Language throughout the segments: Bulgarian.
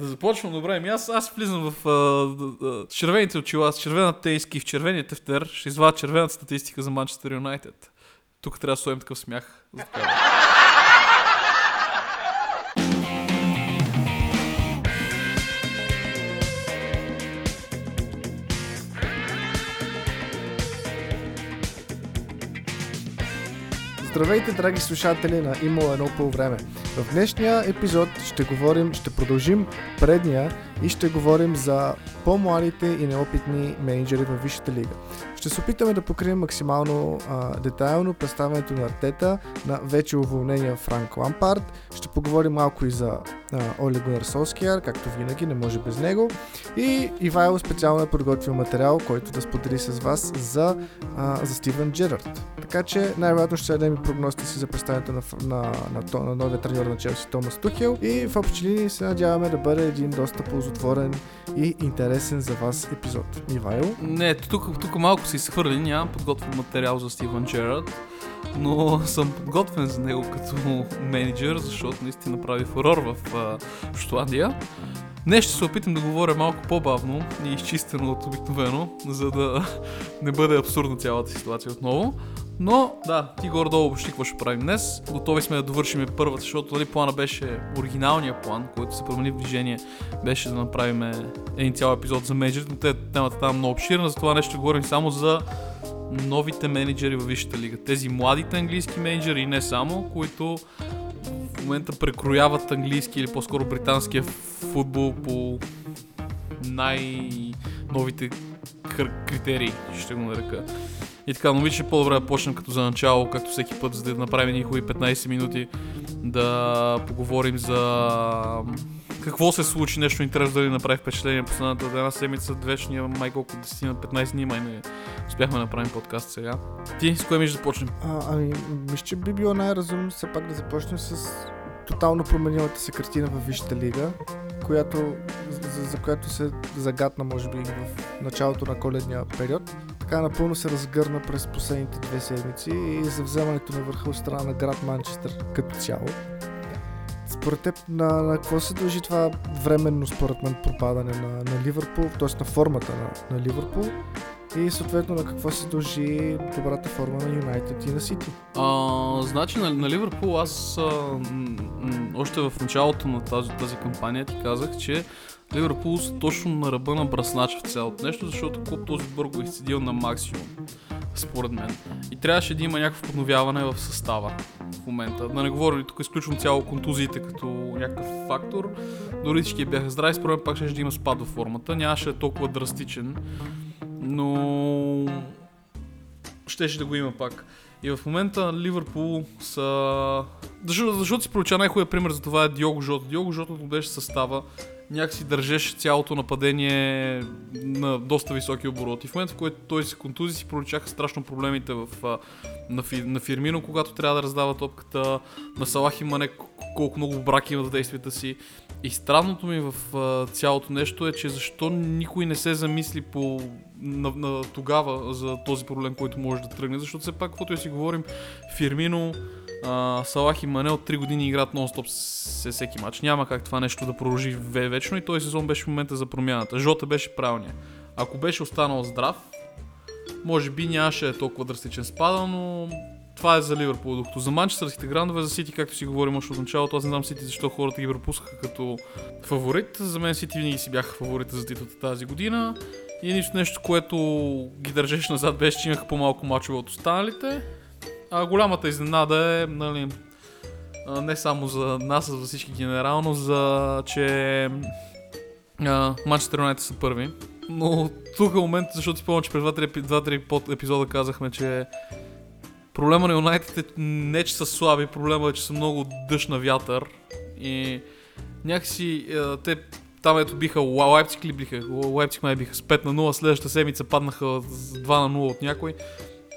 Да започвам, добре. Ами аз, аз влизам в а, а, червените очила, с червената тейски, в червения тефтер. Ще извадя червената статистика за Манчестър Юнайтед. Тук трябва да стоим такъв смях. За така. Здравейте, драги слушатели на Имало едно по време. В днешния епизод ще говорим, ще продължим предния и ще говорим за по-младите и неопитни менеджери във Висшата лига. Ще се опитаме да покрием максимално а, детайлно представянето на Артета, на вече уволнения Франк Лампард. Ще поговорим малко и за а, Оли Гунар Солскияр, както винаги, не може без него. И Ивайло специално е подготвил материал, който да сподели с вас за, а, за Стивен Джерард. Така че най-вероятно ще дадем и прогнозите си за представянето на, на, на, на, на новия треньор на Челси Томас Тухел и в общи линии се надяваме да бъде един доста ползотворен и интересен за вас епизод. Ивайло? Не, тук, тук малко се изхвърли, нямам подготвен материал за Стивен Джерард, но съм подготвен за него като менеджер, защото наистина прави фурор в uh, Шотландия. Днес ще се опитам да говоря малко по-бавно и изчистено от обикновено, за да не бъде абсурдна цялата ситуация отново. Но, да, ти горе-долу обобщи какво ще правим днес. Готови сме да довършим първата, защото нали, плана беше оригиналният план, който се промени в движение, беше да направим един цял епизод за менеджерите, но те, темата там е много обширна, затова нещо говорим само за новите менеджери във Висшата лига. Тези младите английски менеджери и не само, които в момента прекрояват английски или по-скоро британския футбол по най-новите критерии, ще го нарека. И така, но виж, по-добре да почнем като за начало, както всеки път, за да направим ни хубави 15 минути, да поговорим за какво се случи, нещо интересно дали направи впечатление последната една седмица, вечния май колко 10 на 15 дни, май не успяхме да направим подкаст сега. Ти, с кое ми ще започнем? А, ами, мисля, че би било най-разумно все пак да започнем с тотално променилата се картина в Висшата лига, която, за, за която се загадна, може би, в началото на коледния период така напълно се разгърна през последните две седмици и за вземането на върха от страна на град Манчестър като цяло. Според теб на, на какво се дължи това временно, според мен, пропадане на, на Ливърпул, т.е. на формата на, на Ливърпул и съответно на какво се дължи добрата форма на Юнайтед и на Сити? А, значи на, на Ливърпул аз а, м- м- още в началото на тази, тази кампания ти казах, че Ливърпул са точно на ръба на браснача в цялото нещо, защото клуб този отбор го е изцедил на максимум, според мен. И трябваше да има някакво подновяване в състава в момента. Да не говоря ли, тук изключвам цяло контузиите като някакъв фактор. Дори всички бяха здрави, според мен пак ще да има спад в формата. Нямаше да е толкова драстичен, но щеше да го има пак. И в момента Ливърпул са... Защото, защото си получа най-хубавия пример за това е Диого Жото. Диого Жото беше състава някакси държеше цялото нападение на доста високи обороти. В момента, в който той се контузи, си проличаха страшно проблемите в, на, на Фирмино, когато трябва да раздава топката, на Салах има не колко много браки има в действията си. И странното ми в цялото нещо е, че защо никой не се замисли по на, на тогава за този проблем, който може да тръгне, защото все пак, каквото и си говорим, Фирмино, Салах и Мане от 3 години играят нон-стоп с всеки матч. Няма как това нещо да продължи вечно и този сезон беше в момента за промяната. Жота беше правилния. Ако беше останал здрав, може би нямаше е толкова драстичен спада, но това е за Ливърпул. Докато за манчестърските грандове, за Сити, както си говорим още от началото, аз не знам Сити защо хората ги пропускаха като фаворит. За мен Сити винаги си бяха фаворита за титлата тази година. И нищо нещо, което ги държеше назад, беше, че имаха по-малко мачове от останалите. А голямата изненада е, нали, не само за нас, а за всички генерално, за че Манчестър Юнайтед са първи. Но тук е момент, защото си помня, че през 2-3 епизода казахме, че проблема на Юнайтед е не, че са слаби, проблема е, че са много дъжд на вятър. И някакси те там ето биха Лайпциг ли биха? Лайпциг май биха с 5 на 0, следващата седмица паднаха с 2 на 0 от някой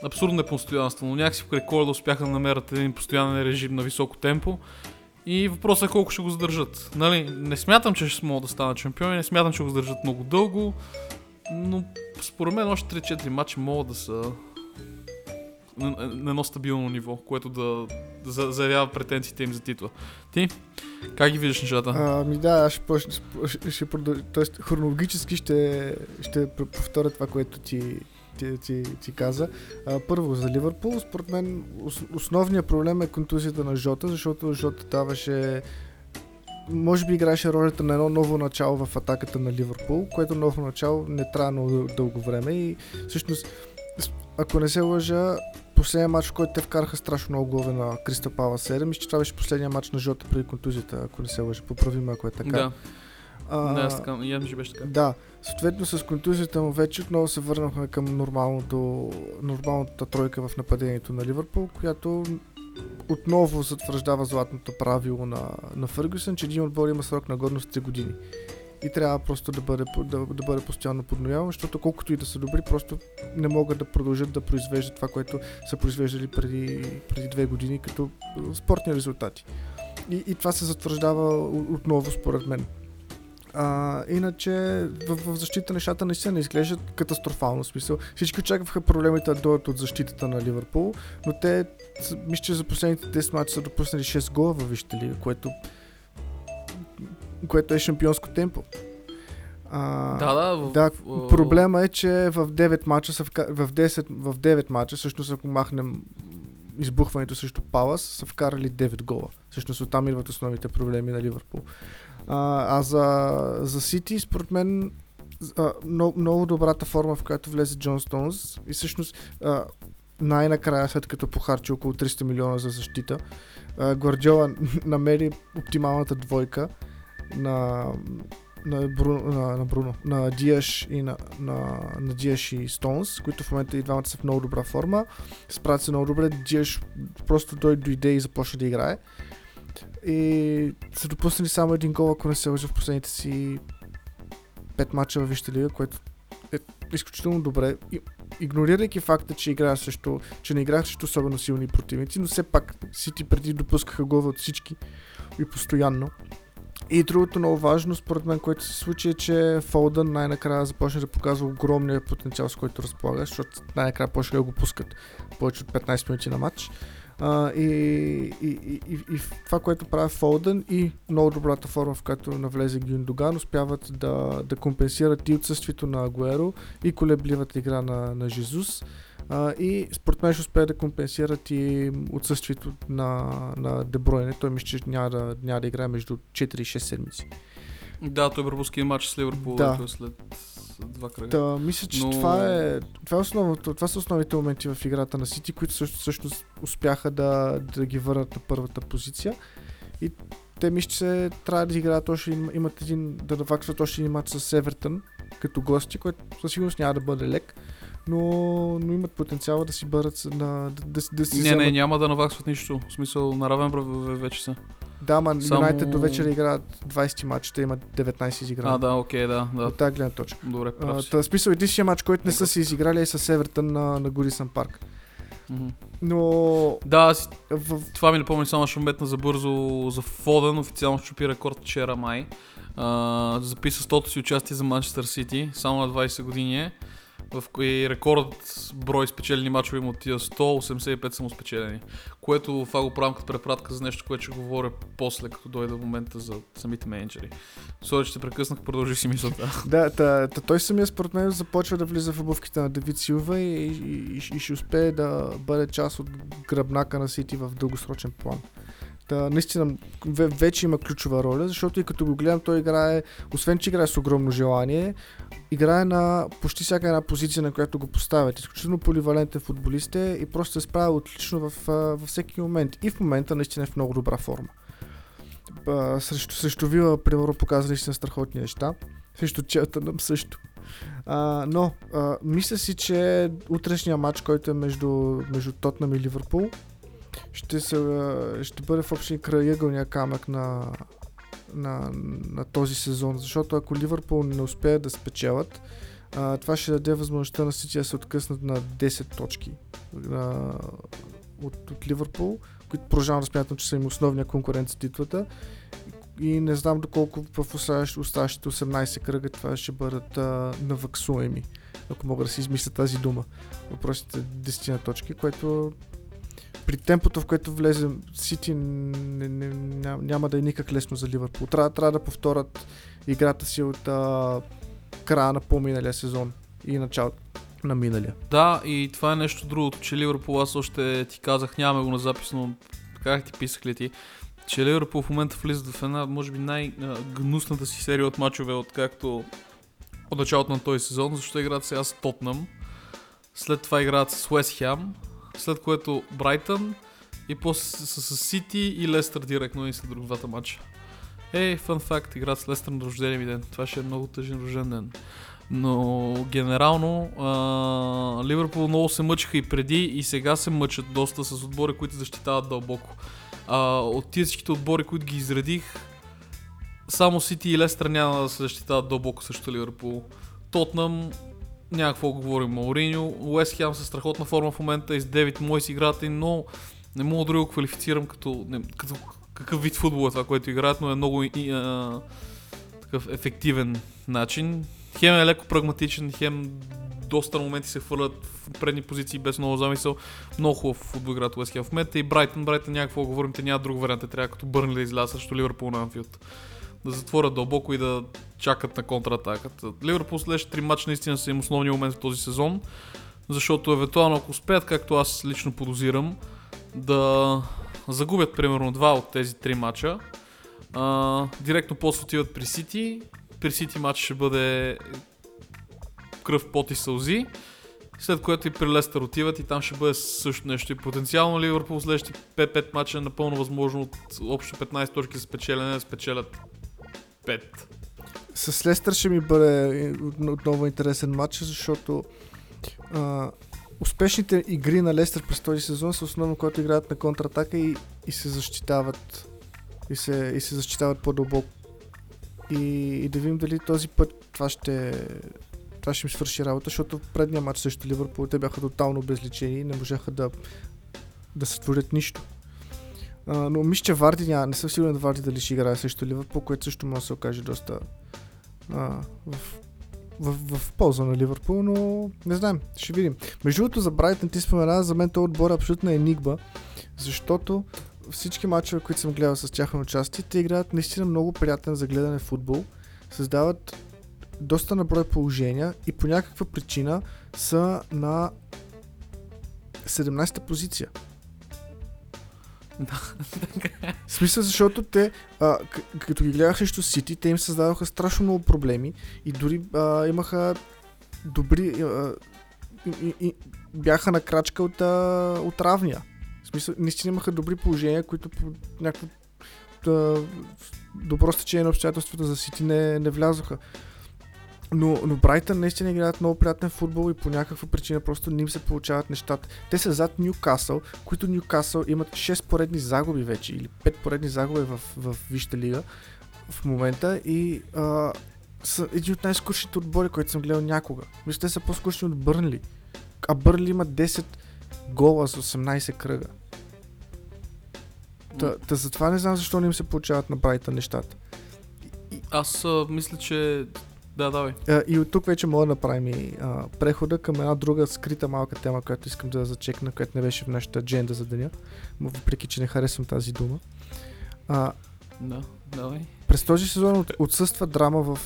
абсурдно непостоянство, но някакси в рекорда успяха да намерят един постоянен режим на високо темпо. И въпросът е колко ще го задържат. Нали, не смятам, че ще могат да станат шампиони, не смятам, че го задържат много дълго, но според мен още 3-4 матча могат да са на едно стабилно ниво, което да, да заявява претенциите им за титла. Ти? Как ги виждаш нещата? Ами да, аз ще, ще, ще продължа, т.е. хронологически ще, ще повторя това, което ти, ти, ти, ти каза. А, първо, за Ливърпул, според мен ос, основният проблем е контузията на Жота, защото Жота даваше може би играеше ролята на едно ново начало в атаката на Ливърпул, което ново начало не трябва много дълго време и всъщност, ако не се лъжа, последния матч, в който те вкараха страшно много голове на Криста Пала 7, мисля, че това беше последния матч на Жота преди контузията, ако не се лъжа. Поправим, ако е така. Да. А, Да, така, че беше така. да, съответно с контузията му вече отново се върнахме към нормалното, нормалната тройка в нападението на Ливърпул, която отново затвърждава златното правило на, на Фъргюсън, че един отбор има срок на годност 3 години. И трябва просто да бъде, да, да бъде постоянно подновяван, защото колкото и да са добри, просто не могат да продължат да произвеждат това, което са произвеждали преди, преди две години като спортни резултати. И, и това се затвърждава отново, според мен. А, иначе в, в защита нещата наистина не изглеждат катастрофално смисъл. Всички очакваха проблемите да дойдат от защитата на Ливърпул, но те, мисля, че за последните 10 мача са допуснали 6 гола във Висшата лига, което, което е шампионско темпо. А, Да, да. В, да, Проблема е, че в 9 мача са вка... в 10, в 9 мача, всъщност ако махнем избухването срещу Палас, са вкарали 9 гола. Всъщност оттам идват основните проблеми на Ливърпул. А, а за, за Сити, според мен, а, много, много добрата форма, в която влезе Джон Стоунс и всъщност а, най-накрая, след като похарчи около 300 милиона за защита, а, Гвардиола намери оптималната двойка на, на, Бруно, на, на Бруно, на Диаш и на, на, на Диаш и Стоунс, които в момента и двамата са в много добра форма. Справят се много добре. Диаш просто той дойде и започна да играе. И са допуснали само един гол, ако не се лъжа в последните си пет мача във Висшата лига, което е изключително добре. И, игнорирайки факта, че, играя срещу, че не играят срещу особено силни противници, но все пак Сити преди допускаха голове от всички и постоянно. И другото много важно, според мен, което се случи е, че Фолдън най-накрая започна да показва огромния потенциал, с който разполага, защото най-накрая почнаха да го пускат повече от 15 минути на матч. А, и, и, и, и, и това, което прави Фолдън и много добрата форма, в която навлезе Гюндоган, успяват да, да компенсират и отсъствието на Агуеро и колебливата игра на, на Жезус. А, и според мен ще успеят да компенсират и отсъствието на, на Дебройне. Той мисля, че няма да, няма да играе между 4 и 6 седмици. Да, той пропуски матч с Ливърпул Да. да. след два кръга. Та, мисля, че Но- това, е, това, е основното, това са основните моменти в играта на Сити, които също, всъщност успяха да, да ги върнат на първата позиция. И те мисля, че трябва да играят още, имат един, да наваксват още един матч с Евертън като гости, който със сигурност няма да бъде лек, но, но имат потенциала да си бъдат на, да, да, да си Не, вземат- не, няма да наваксват нищо. В смисъл, на равен вече са. Да, ма Само- Юнайтед до вечера играят 20 матч, те имат 19 изиграни. А, да, окей, да, да. От тази гледна точка. Добре, прав си. Та, смисъл, единствения матч, който не са си изиграли е с Евертън на, на Горисън парк. Но Да, аз в, Това ми напомня само ще метна за бързо за Фоден, официално щупи рекорд вчера май. А, записа 100-то си участие за Манчестър Сити, само на 20 години е. В кой рекорд брой спечелени мачове има от тия 185 само спечелени. Което това го правим като препратка за нещо, което ще говоря после, като дойде в момента за самите менеджери. Сори, че те прекъснах, продължи си мисълта. да, та, та, той самия според мен започва да влиза в обувките на Давид Силва и, и, и, и ще успее да бъде част от гръбнака на Сити в дългосрочен план. Наистина, ве- вече има ключова роля, защото и като го гледам, той играе, освен че играе с огромно желание, играе на почти всяка една позиция, на която го поставят. Изключително поливалентен футболист е и просто се справя отлично в, във всеки момент. И в момента наистина е в много добра форма. Срещу, срещу Вила, примерно, показва наистина страхотни неща. Срещу Челтънъм също. А, но, а, мисля си, че утрешния матч, който е между, между Тотнам и Ливърпул, ще, се, ще бъде в общи крайъгълния камък на, на, на този сезон. Защото ако Ливърпул не успеят да спечелят, а, това ще даде възможността на Сити да се откъснат на 10 точки а, от, от Ливърпул, които продължавам да смятам, че са им основния конкурент за титлата. И не знам доколко в оставащите 18 кръга това ще бъдат а, наваксуеми, ако мога да си измисля тази дума. Въпросите 10 на точки, което при темпото, в което влезе Сити, не, не, няма, да е никак лесно за Ливърпул. Трябва, трябва да повторят играта си от а, края на по-миналия сезон и началото на миналия. Да, и това е нещо другото, че Ливърпул, аз още ти казах, нямаме го на запис, но как ти писах ли ти, че Ливърпул в момента влизат в една, може би най-гнусната си серия от мачове, откакто от началото на този сезон, защото играят сега с Тотнам, след това играят с Уест Хем, след което Брайтън и после с, Сити и Лестър директно и след двата матча. Ей, фан факт, играят с Лестър на рождения ми ден. Това ще е много тъжен рожден ден. Но генерално а, Ливърпул много се мъчиха и преди и сега се мъчат доста с отбори, които защитават дълбоко. А, от тези всичките отбори, които ги изредих, само Сити и Лестър няма да се защитават дълбоко срещу Ливърпул. Тотнам няма какво говорим. Мауриньо, Уест Хем със страхотна форма в момента и с Девит Мойс играта, но не мога да го квалифицирам като, не, като какъв вид футбол е това, което играят, но е много и, а, такъв ефективен начин. Хем е леко прагматичен, хем доста моменти се хвърлят в предни позиции без много замисъл. Много хубав футбол играят Уест Хем в момента и Брайтън, Брайтън няма какво говорим, те няма друг вариант, те трябва като Бърнли да изляза срещу Ливърпул на Анфилд да затворят дълбоко и да чакат на контратаката. Ливърпул следващите три матча наистина са им основния момент в този сезон, защото евентуално ако успеят, както аз лично подозирам, да загубят примерно два от тези три матча, а, директно после отиват при Сити. При Сити матч ще бъде кръв, пот и сълзи. След което и при Лестър отиват и там ще бъде също нещо. И потенциално Ливърпул следващите 5-5 мача е напълно възможно от общо 15 точки за спечелене да спечелят 5. С Лестър ще ми бъде отново интересен матч, защото а, успешните игри на Лестър през този сезон са основно, когато играят на контратака и, и се защитават и се, и се защитават по-дълбоко. И, и да видим дали този път това ще, това ще им свърши работа, защото предния матч също Ливърпул те бяха тотално обезличени и не можаха да, да сътворят нищо. Но мисля, че Варди няма. Не съм сигурен Варди дали ще играе срещу Ливърпул, което също може да се окаже доста а, в, в, в, в полза на Ливърпул, но не знаем. Ще видим. Между другото, за Брайтън ти спомена, за мен този отбор е абсолютна енигма, защото всички мачове, които съм гледал с тяхно участие, те играят наистина много приятен за гледане футбол, създават доста наброй положения и по някаква причина са на 17-та позиция. В смисъл, защото те, а, като ги гледах срещу Сити, те им създадоха страшно много проблеми и дори а, имаха добри... А, и, и, бяха на крачка от, а, от равния. В смисъл, наистина имаха добри положения, които по някакво добро стечение на обстоятелствата за Сити не, не влязоха. Но, но Брайтън наистина играят много приятен футбол и по някаква причина просто не им се получават нещата. Те са зад Ньюкасъл, които Ньюкасъл имат 6 поредни загуби вече или 5 поредни загуби в, в Висшата лига в момента и а, са един от най-скучните отбори, които съм гледал някога. Мисля, те са по-скучни от Бърнли. А Бърнли има 10 гола с 18 кръга. Та, та затова не знам защо не им се получават на Брайтън нещата. Аз а, мисля, че да, давай. И от тук вече мога да направим и а, прехода към една друга скрита малка тема, която искам да зачекна, която не беше в нашата адженда за деня, въпреки че не харесвам тази дума. А, да, давай. През този сезон отсъства драма в,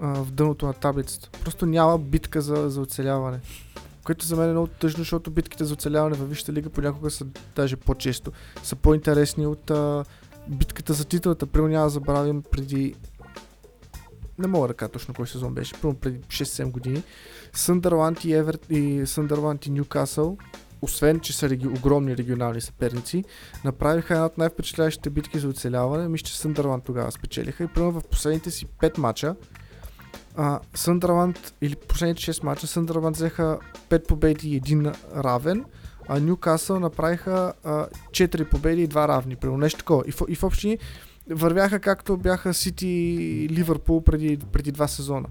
а, в дъното на таблицата. Просто няма битка за, за оцеляване. Което за мен е много тъжно, защото битките за оцеляване във Висшата лига понякога са даже по-често. Са по-интересни от а, битката за титлата. Примерно няма да забравим преди не мога да кажа точно кой сезон беше, първо преди 6-7 години, Съндърланд и, Евер... и Съндърланд и Ньюкасъл, освен че са реги... огромни регионални съперници, направиха една от най-впечатляващите битки за оцеляване. Мисля, че Съндърланд тогава спечелиха и примерно в последните си 5 мача а, Съндърланд или последните 6 мача Съндърланд взеха 5 победи и един равен, а Ньюкасъл направиха а, 4 победи и 2 равни. Примерно нещо такова. И в, и в общи вървяха както бяха Сити и Ливърпул преди, преди два сезона.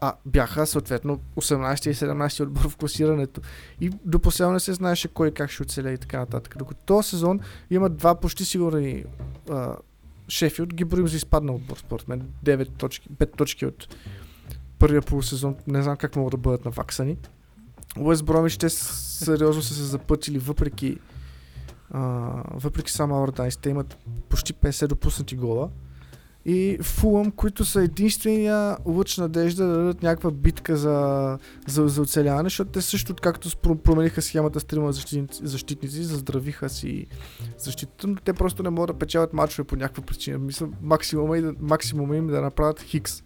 А бяха съответно 18 и 17 отбор в класирането. И до последно не се знаеше кой как ще оцелее и така нататък. Докато този сезон има два почти сигурни а, Шефилд ги борим за изпаднал отбор, според мен. 9 точки, 5 точки от първия полусезон. Не знам как могат да бъдат наваксани. Уест Бромич те сериозно са се запътили въпреки а, въпреки само Алардайс, те имат почти 50 допуснати гола. И Фулъм, които са единствения лъч надежда да дадат някаква битка за, за, за оцеляване, защото те също, както промениха схемата с трима защитници, защитници, заздравиха си защитата, но те просто не могат да печелят мачове по някаква причина. Мисля, максимума, и максимума им да направят хикс.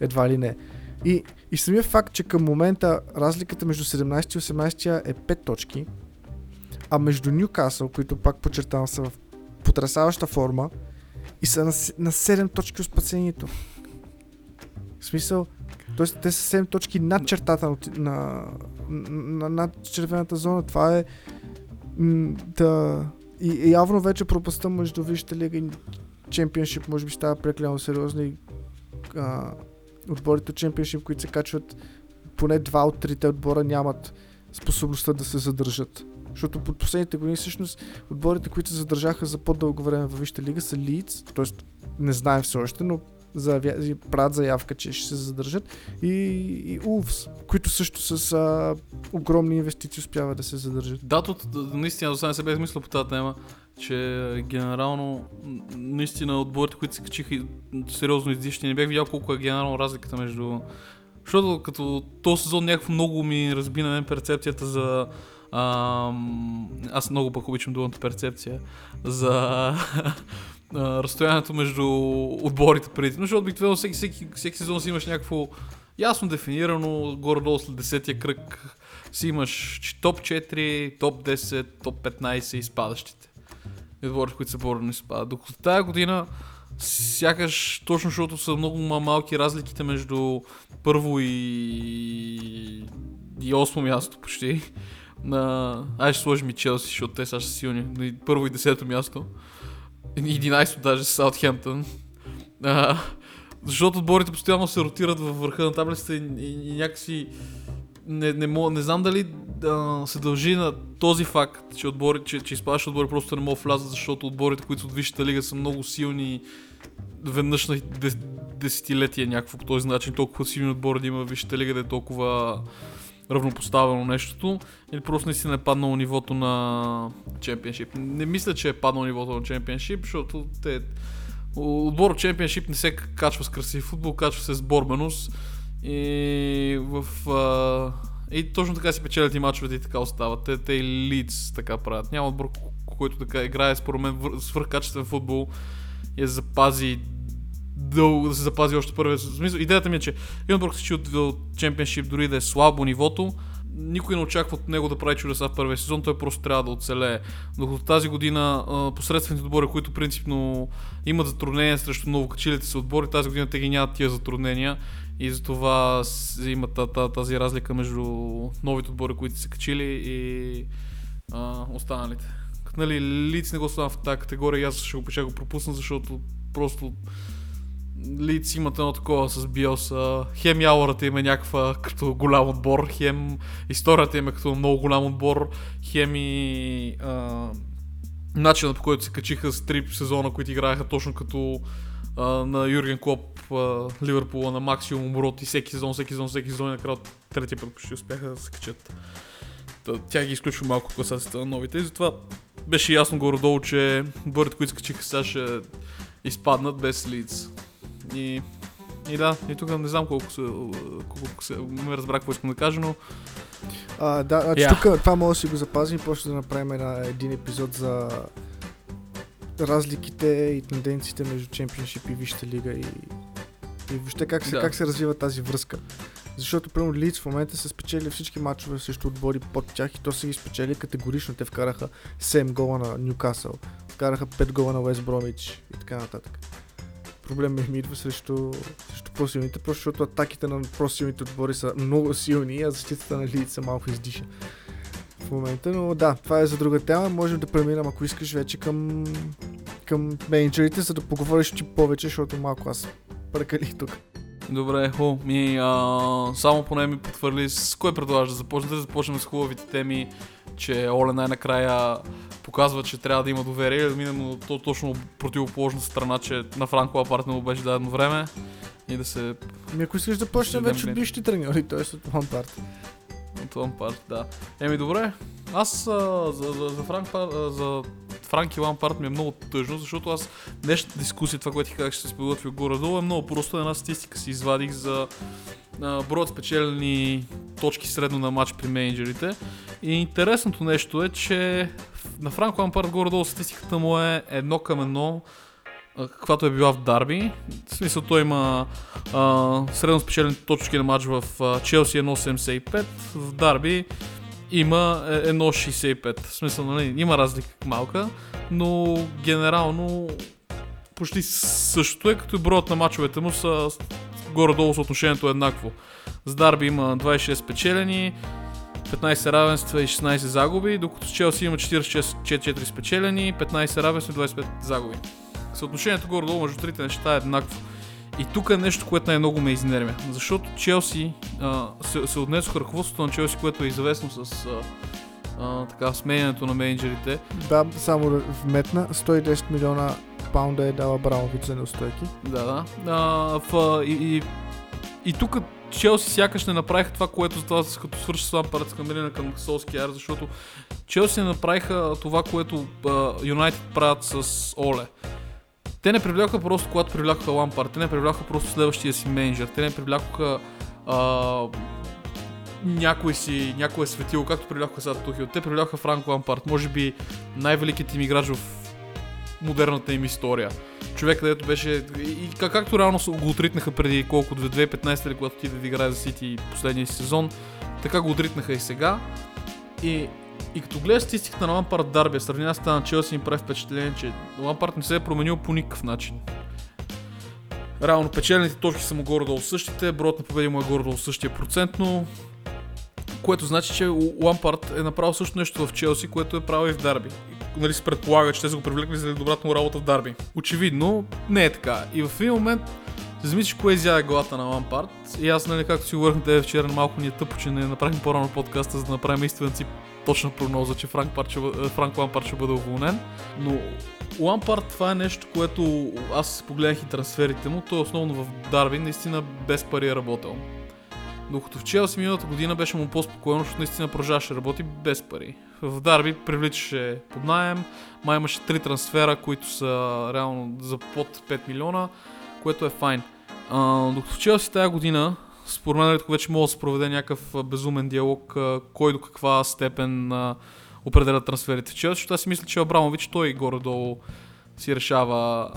Едва ли не. И, и самия факт, че към момента разликата между 17 и 18 е 5 точки, а между Ньюкасъл, които пак подчертавам са в потрясаваща форма, и са на, на 7 точки от спасението. В смисъл, т.е. те са 7 точки над чертата на, на, на, над червената зона. Това е да... И, и явно вече пропаста между Висшата лига и Чемпионшип може би става прекалено сериозна и а, отборите от Чемпионшип, които се качват поне два от трите отбора нямат способността да се задържат. Защото под последните години всъщност отборите, които се задържаха за по-дълго време във Висшата лига са Лидс, т.е. не знаем все още, но заявя, правят заявка, че ще се задържат и, и Улвс, които също с а, огромни инвестиции успяват да се задържат. Да, тут наистина, до сега не се бях мислил по тази тема, че генерално, наистина отборите, които се качиха сериозно издишни, не бях видял колко е генерално разликата между... Защото като този сезон някакво много ми разби на мен перцепцията за... Ам, аз много пък обичам думата перцепция за а, разстоянието между отборите преди. Но защото обикновено всеки, всеки, всеки сезон си имаш някакво ясно дефинирано, горе-долу след 10-я кръг си имаш топ 4, топ 10, топ 15 и спадащите. И отборите, които са борени спадат. Докато тази година сякаш точно защото са много ма- малки разликите между първо и, и осмо място почти. На... Ай ще сложим и Челси, защото те са силни. И Първо и десето място. И 11 даже с Саутхемптън. А, защото отборите постоянно се ротират във върха на таблицата и, и, и някакси не, не, мога, не знам дали да се дължи на този факт, че, отбори, че, че изпадащи отбори просто не могат влязат, защото отборите, които от Висшата лига са много силни веднъж на дес, десетилетие някакво по този начин, толкова силни отбори да има в Висшата лига, да е толкова равнопоставено нещото, или просто наистина е паднало нивото на чемпионшип. Не мисля, че е паднало нивото на чемпионшип, защото те отбор от чемпионшип не се качва с красив футбол, качва се с борбеност и в... А, и точно така си печелят и мачовете и така остават. Те, те и Лидс така правят. Няма отбор, ко- който така играе според мен вър- свръхкачествен футбол и да запази дълго, да се запази още първия. Смисъл, идеята ми е, че отбор се от, от чемпионшип, дори да е слабо нивото, никой не очаква от него да прави чудеса в първия сезон, той просто трябва да оцелее. Докато тази година посредствените отбори, които принципно имат затруднения срещу новокачилите се отбори, тази година те ги нямат тия затруднения и затова има та- та- тази разлика между новите отбори, които са качили и а, останалите. Нали, Лиц не го оставам в тази категория аз ще го, ще го пропусна, защото просто Лиц имат едно такова с Биоса. Хем Яурата им е някаква като голям отбор, хем историята им е като много голям отбор, хем и а, начинът по който се качиха с три сезона, които играеха точно като а, на Юрген Клоп а, Ливърпула на максимум оборот и всеки сезон, всеки сезон, всеки сезон и накрая третия път почти успяха да се качат. Тя ги изключва малко класацията на новите и затова беше ясно горе-долу, че отборите, които се качиха сега ще изпаднат без лиц. И, и да, и тук не знам колко се, колко се, ме разбрах какво искам да кажа, но А, да, значи Я. тук това може да си го запазим и после да направим една, един епизод за разликите и тенденциите между Чемпионшип и Висшата лига и, и въобще как се, Да. как се развива тази връзка. Защото, примерно, Лиц в момента са спечели всички матчове срещу отбори под тях и то са ги спечели категорично. Те вкараха 7 гола на Ньюкасъл, вкараха 5 гола на Уест Бромич и така нататък. Проблемът ми идва срещу, срещу по-силните, просто защото атаките на по-силните отбори са много силни, а защитата на Лиц са малко издиша в момента, но да, това е за друга тема. Можем да преминем, ако искаш, вече към, към менеджерите, за да поговориш ти повече, защото малко аз прекалих тук. Добре, хубаво. Ми, а, само поне ми потвърли с кой предлагаш да започнете. Да започнем с хубавите теми, че Оле най-накрая показва, че трябва да има доверие. Да минем на то, точно противоположната страна, че на Франко Апарт не му беше дадено време и да се Ми ако искаш да почнем вече от бившите треньори, т.е. от Лампард. от Лампарт, да. Еми добре, аз а, за, за, за Франк а, за Франки Лампард ми е много тъжно, защото аз днешната дискусия, това, което ти казах, ще се подготвя горе-долу, е много просто. Една статистика си извадих за броят спечелени точки средно на матч при менеджерите. И интересното нещо е, че на Франко Лампард горе-долу статистиката му е едно към едно каквато е била в Дарби. В смисъл той има а, средно спечелени точки на матч в Челси 1.75, в Дарби има 1.65. В смисъл, нали, има разлика малка, но генерално почти същото е, като и броят на мачовете му са горе-долу съотношението е еднакво. С Дарби има 26 спечелени, 15 равенства и 16 загуби, докато с Челси има 44 спечелени, 15 равенства и 25 загуби съотношението горе-долу между трите неща е еднакво. И тук е нещо, което най-много ме изнервя. Защото Челси а, се, се отнесоха ръководството на Челси, което е известно с а, а, така, сменянето на менеджерите. Да, само вметна, 110 милиона паунда е дала Брамович за неустойки. Да, да. А, в, и, и, и тук Челси сякаш не направиха това, което за това като свърши с Лампард към към Солскияр, защото Челси не направиха това, което Юнайтед правят с Оле. Те не привлякоха просто когато привлякоха Лампард, те не привлякоха просто следващия си менеджер, те не привлякоха а, някой си, някой е светило, както привлякоха сега Тухил. Те привлякоха Франк Лампард, може би най-великият им играч в модерната им история. Човек, където беше... И как, както реално го отритнаха преди колко, 2015 или когато отиде да играе за Сити последния сезон, така го отритнаха и сега. И и като гледаш статистиката на Лампард Дарби, сравнена с на Челси, им прави впечатление, че Лампард не се е променил по никакъв начин. Реално печелените точки са му горе-долу същите, броят на победи му е горе-долу същия процентно, което значи, че Лампард е направил също нещо в Челси, което е правил и в Дарби. Нали се предполага, че те са го привлекли за добрата му работа в Дарби. Очевидно, не е така. И в един момент замислиш кое изяде главата на Лампард. И аз, нали, както си говорихме те вчера, малко ни е тъпо, че не направим по-рано подкаста, за да направим истинци точна прогноза, че Франк, Парч, Франк Лампард ще бъде уволнен. Но Лампард това е нещо, което аз погледнах и трансферите му. Той е основно в Дарвин, наистина без пари е работил. Докато в Челси миналата година беше му по-спокойно, защото наистина продължаваше работи без пари. В Дарби привличаше под найем, май имаше три трансфера, които са реално за под 5 милиона, което е файн. А, докато в Челси тази година според мен тук вече може да се проведе някакъв безумен диалог, кой до каква степен определя трансферите в Челси, защото аз си мисля, че Абрамович той горе-долу си решава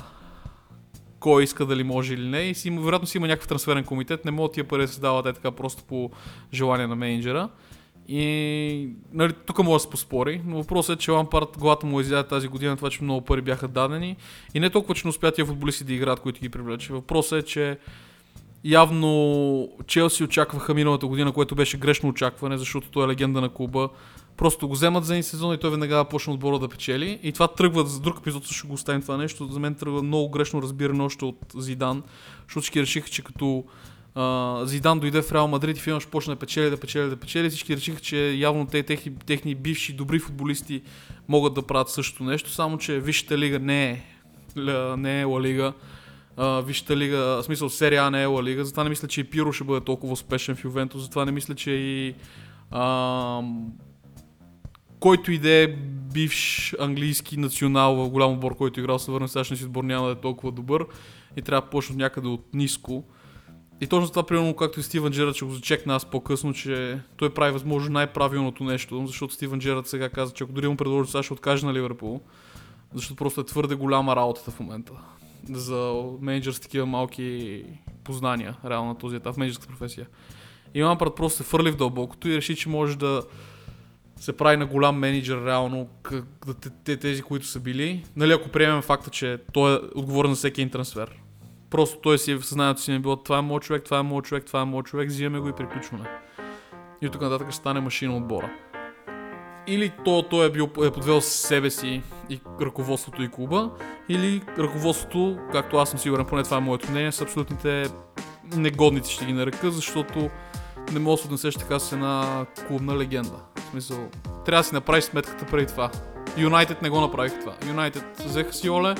кой иска дали може или не и си, вероятно си има някакъв трансферен комитет, не могат тия пари да се дават е така просто по желание на менеджера. И нали, тук може да се поспори, но въпросът е, че Лампард главата му изяде тази година това, че много пари бяха дадени и не толкова, че не успят тия футболисти да играят, които ги привлече. Въпросът е, че Явно Челси очакваха миналата година, което беше грешно очакване, защото той е легенда на клуба. Просто го вземат за един сезон и той веднага почна отбора да печели. И това тръгва, за друг епизод също го оставим това нещо. За мен тръгва много грешно разбиране още от Зидан, защото всички решиха, че като а, Зидан дойде в Реал Мадрид и филмаш почна да печели, да печели, да печели. Всички решиха, че явно те, техни, техни бивши добри футболисти могат да правят същото нещо, само че Висшата лига не е, не е Ла Лига Вижте лига, в смисъл серия А не е Ла лига, затова не мисля, че и Пиро ще бъде толкова успешен в Ювентус, затова не мисля, че и а, който и да е бивш английски национал в голям отбор, който играл се върне сегашния си отбор няма да е толкова добър и трябва да почне някъде от ниско. И точно това, примерно, както и Стивен Джерард, ще го зачекна аз по-късно, че той прави възможно най-правилното нещо, защото Стивен Джерард сега каза, че ако дори му предложи, сега ще откаже на Ливърпул, защото просто е твърде голяма работата в момента за менеджер с такива малки познания, реално на този етап в менеджерска професия. И Лампард просто се фърли в дълбокото и реши, че може да се прави на голям менеджер реално, те, тези, които са били. Нали, ако приемем факта, че той е отговорен за всеки един трансфер. Просто той си е в съзнанието си не било, това е моят човек, това е моят човек, това е моят човек, взимаме го и приключваме. И от тук нататък ще стане машина отбора или то, той е бил е подвел себе си и ръководството и клуба, или ръководството, както аз съм сигурен, поне това е моето мнение, са абсолютните негодници, ще ги нарека, защото не мога да се отнесеш така с една клубна легенда. В смисъл, трябва да си направиш сметката преди това. Юнайтед не го направих това. Юнайтед взеха си Оле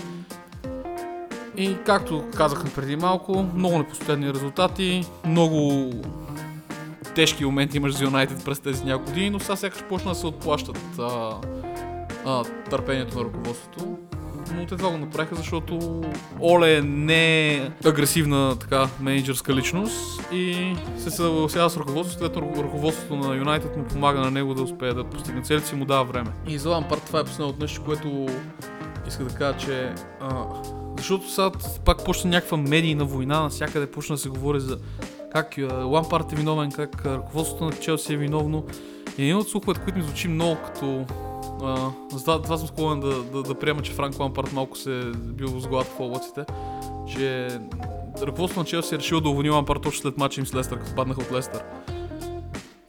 и както казахме преди малко, много непостоянни резултати, много тежки моменти имаш за Юнайтед през тези няколко години, но сега сякаш почна да се отплащат а, а, търпението на ръководството. Но те това го направиха, защото Оле не е агресивна така менеджерска личност и се съгласява с ръководството, след ръководството на Юнайтед му помага на него да успее да постигне целите си, му дава време. И за Лампард това е последното нещо, което иска да кажа, че а, защото сега пак почна някаква медийна война, навсякъде почна да се говори за как Лампард е виновен, как ръководството на Челси е виновно. И един от слуховете, които ми звучи много като а, за това съм склонен да, да, да приема, че Франк Лампард малко се е бил с главата в облаците, че ръководството на Челси е решил да уволни Лампард точно след матча им с Лестър, като паднаха от Лестър.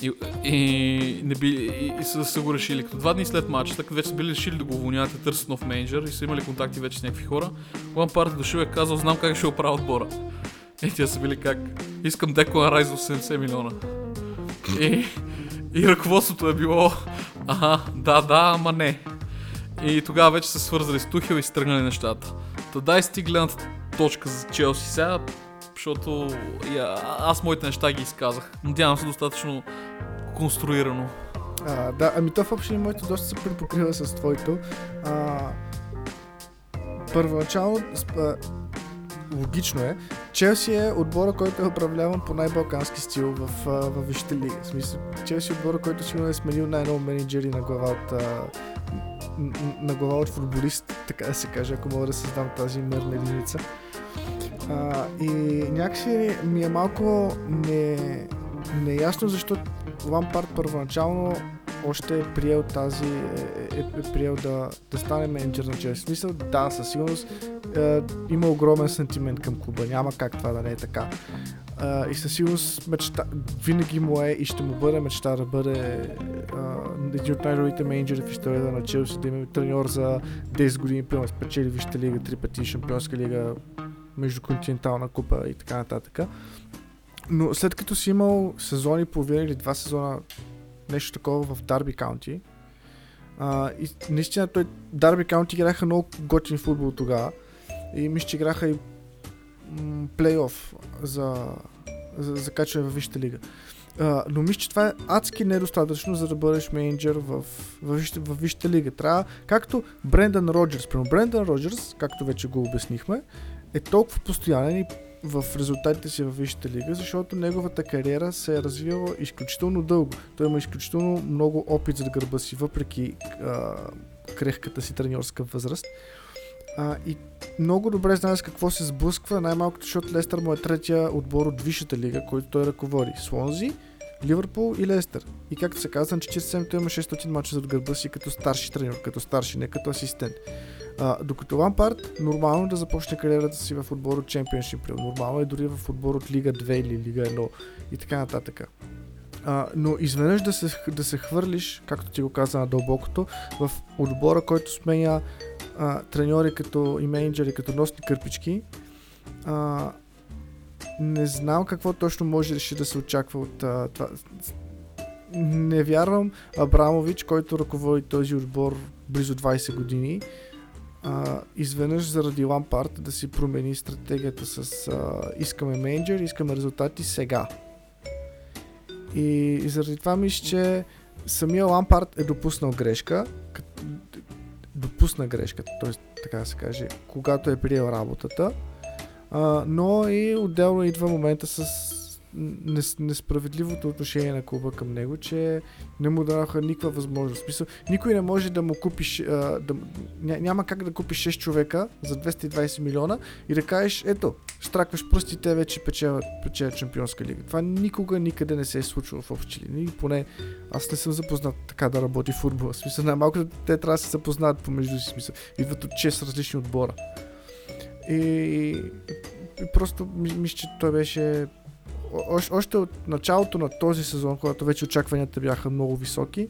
И, и, не би, и, и са, са го решили. Като два дни след матча, така вече са били решили да го уволняват и търсят нов менеджер и са имали контакти вече с някакви хора. Лампард е дошъл и е казал, знам как ще оправя отбора. И тя са били как? Искам Деклан Райз за 80 милиона. И, и ръководството е било, ага, да, да, ама не. И тогава вече се свързали с Тухил и стръгнали нещата. Та дай сти гледната точка за Челси сега, защото я, аз моите неща ги изказах. Надявам се достатъчно конструирано. А, да, ами то в общи моето доста се припокрива с твоето. А, първоначално логично е. Челси е отбора, който е управляван по най-балкански стил в, в Висшата лига. В смисъл, Челси е отбора, който сигурно е сменил най-много менеджери на глава от на глава от футболист, така да се каже, ако мога да създам тази мирна единица. А, и някакси ми е малко не, неясно, защо Лампард първоначално още е приел тази, е, е, е приел да, да стане менеджер на Челси. Смисъл, да, със сигурност е, има огромен сантимент към клуба. Няма как това да не е така. Е, и със сигурност мечта, винаги му е и ще му бъде мечта да бъде е, един от най-добрите менеджери в историята на Челси, да има треньор за 10 години, примерно спечели Висшата лига, три пъти Шампионска лига, междуконтинентална купа и така нататък. Но след като си имал сезони, половина или два сезона нещо такова в Дарби Каунти. А, и наистина той Дарби Каунти играха много готин футбол тогава. И мисля, че играха и м- плейоф за, за, за качване в Висшата лига. Uh, но мисля, че това е адски недостатъчно, за да бъдеш менеджер в, в, в, в Висшата лига. Трябва, както Брендан Роджерс. Прямо Брендан Роджерс, както вече го обяснихме, е толкова постоянен и в резултатите си в Висшата лига, защото неговата кариера се е развила изключително дълго. Той има изключително много опит за гърба си, въпреки а, крехката си треньорска възраст. А, и много добре знае с какво се сблъсква, най-малкото, защото Лестър му е третия отбор от Висшата лига, който той ръководи. Слонзи, Ливърпул и Лестър. И както се казва, на 47 той има 600 мача зад гърба си като старши треньор, като старши, не като асистент. А, докато Лампард, нормално да започне кариерата си в отбор от Championship, нормално е дори в отбор от Лига 2 или Лига 1 и така нататък. А, но изведнъж да се, да се хвърлиш, както ти го каза на дълбокото, в отбора, който сменя треньори като и менеджери като носни кърпички, а, не знам какво точно може реши да се очаква от а, това. Не вярвам Абрамович, който ръководи този отбор близо 20 години, а, изведнъж заради Лампард да си промени стратегията с а, искаме менеджер, искаме резултати сега. И, и заради това мисля, че самия Лампард е допуснал грешка, допусна грешка, т.е. така да се каже, когато е приел работата, но и отделно идва момента с несправедливото отношение на клуба към него, че не му даваха никаква възможност. Смисъл, никой не може да му купиш, а, да, ня, няма как да купиш 6 човека за 220 милиона и да кажеш, ето, стракваш пръстите, вече печелят, печелят Чемпионска лига. Това никога, никъде не се е случвало в общи линии. Поне аз не съм запознат така да работи футбол. В смисъл, най-малко те трябва да се запознаят помежду си. Смисъл, идват от 6 различни отбора. И, и просто мисля, че той беше още, още от началото на този сезон, когато вече очакванията бяха много високи,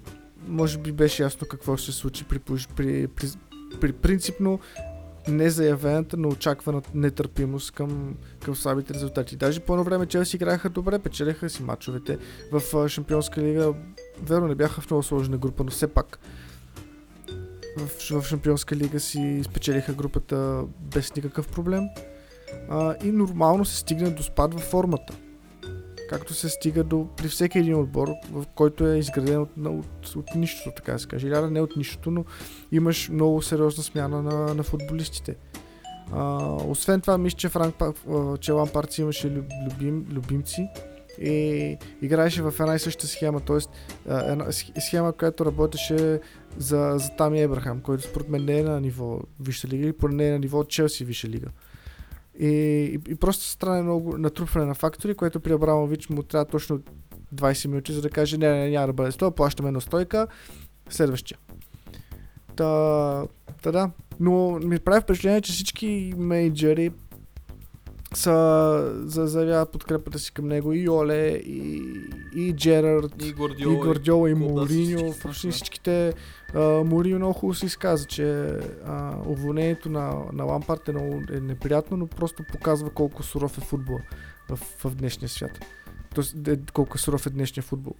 може би беше ясно какво ще се случи при, при, при, при, при принципно незаявената, но очаквана нетърпимост към, към слабите резултати. Даже по едно време Челси играха добре, печелиха си мачовете в Шампионска лига. Верно не бяха в много сложна група, но все пак в, в Шампионска лига си спечелиха групата без никакъв проблем. А, и нормално се стигна до спад във формата както се стига до при всеки един отбор, в който е изграден от, от, от нищото, така да се каже. Или не от нищото, но имаш много сериозна смяна на, на футболистите. А, освен това, мисля, че, Франк, че Лампард имаше любим, любимци и играеше в една и съща схема, т.е. схема, която работеше за, за Тами Ебрахам, който според мен не е на ниво Висша лига или поне не е на ниво Челси Висша лига. И, и, и просто страна много натрупване на фактори, което при Абрамович му трябва точно 20 минути, за да каже не, не, няма да бъде 100, плащаме на стойка, следващия. Та, та да, но ми прави впечатление, че всички менеджери са заявяват подкрепата си към него и Оле, и, и Джерард, и Гордиола, и, Гордиола, и, и Мориньо. Всички, всичките Мориньо много хубаво си изказа, че а, уволнението на, на Лампарт е, много, е неприятно, но просто показва колко суров е футбол в, в днешния свят. Тоест, е, колко суров е днешния футбол.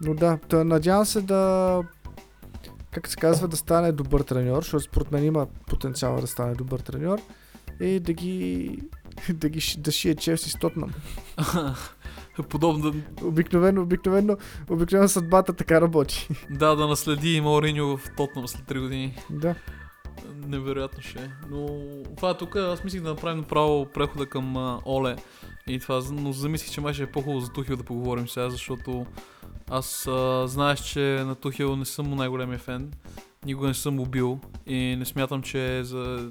Но да, да надявам се да как се казва, да стане добър треньор, защото според мен има потенциал да стане добър треньор и да ги да, ги, да шие Челси с Тотнам. Подобно. Обикновено, обикновено, обикновено съдбата така работи. Да, да наследи Мауриньо в Тотнам след 3 години. Да. Невероятно ще е. Но това тук, аз мислих да направим направо прехода към а, Оле. И това, но замислих, че май ще е по-хубаво за Тухил да поговорим сега, защото аз а, знаеш, че на Тухил не съм най-големия фен. Никога не съм убил и не смятам, че е за,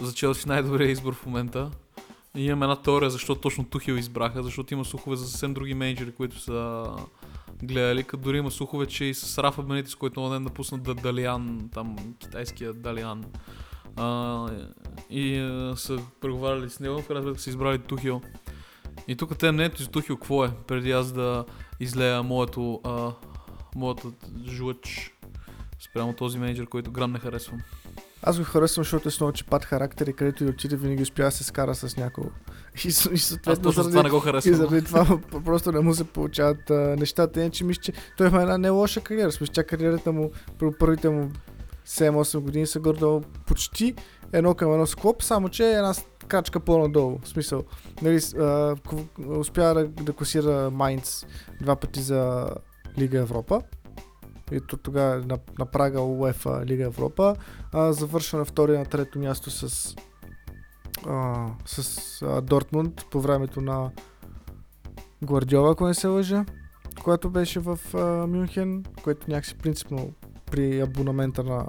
за Челси най-добрият избор в момента. И имам една теория защо точно Тухил избраха, защото има слухове за съвсем други менеджери, които са гледали, като дори има слухове, че и с Рафа Бенитис, който на ден напусна да Далиан, там китайския Далиан. А, и а, са преговаряли с него, в крайна сметка са избрали Тухил. И тук те мнението за Тухил какво е, преди аз да излея моето, а, моята жлъч спрямо този менеджер, който грам не харесвам. Аз го харесвам, защото е с много чипат характер и където и отиде винаги успя да се скара с някого. И, и съответно заради, това не го харесвам. И заради това просто не му се получават а, нещата. Иначе мисля, че той има една не лоша кариера. Смисля, че кариерата му, първите му 7-8 години са гордо почти едно към едно склоп, само че е една крачка по-надолу. В смисъл, нали, а, успя да, да класира Майнц два пъти за Лига Европа и тогава на, на прага УЕФА Лига Европа, а, завършва на втори на трето място с, а, с а, Дортмунд по времето на Гвардиола, ако не се лъжа, което беше в а, Мюнхен, което някакси принципно при абонамента на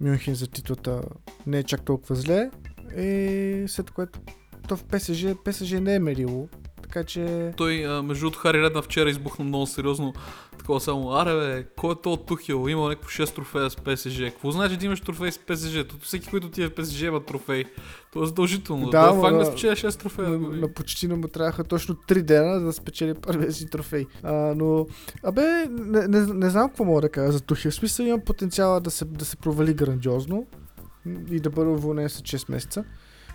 Мюнхен за титлата не е чак толкова зле. И след което то в ПСЖ, ПСЖ не е мерило. Така че... Той, а, между другото, Хари Редна вчера избухна много сериозно такова само, аре бе, кой е то от Тухил? Има някакво 6 трофея с ПСЖ. Какво значи да имаш трофей с ПСЖ? Тото всеки, който ти е в ПСЖ има трофей. То е задължително. Да, да факт да спечели 6 трофея. На, на почти му трябваха точно 3 дена да спечели първия си трофей. А, но, абе, не, не, не, знам какво мога да кажа за Тухил. В смисъл има потенциала да се, да се провали грандиозно и да бъде уволнен след 6 месеца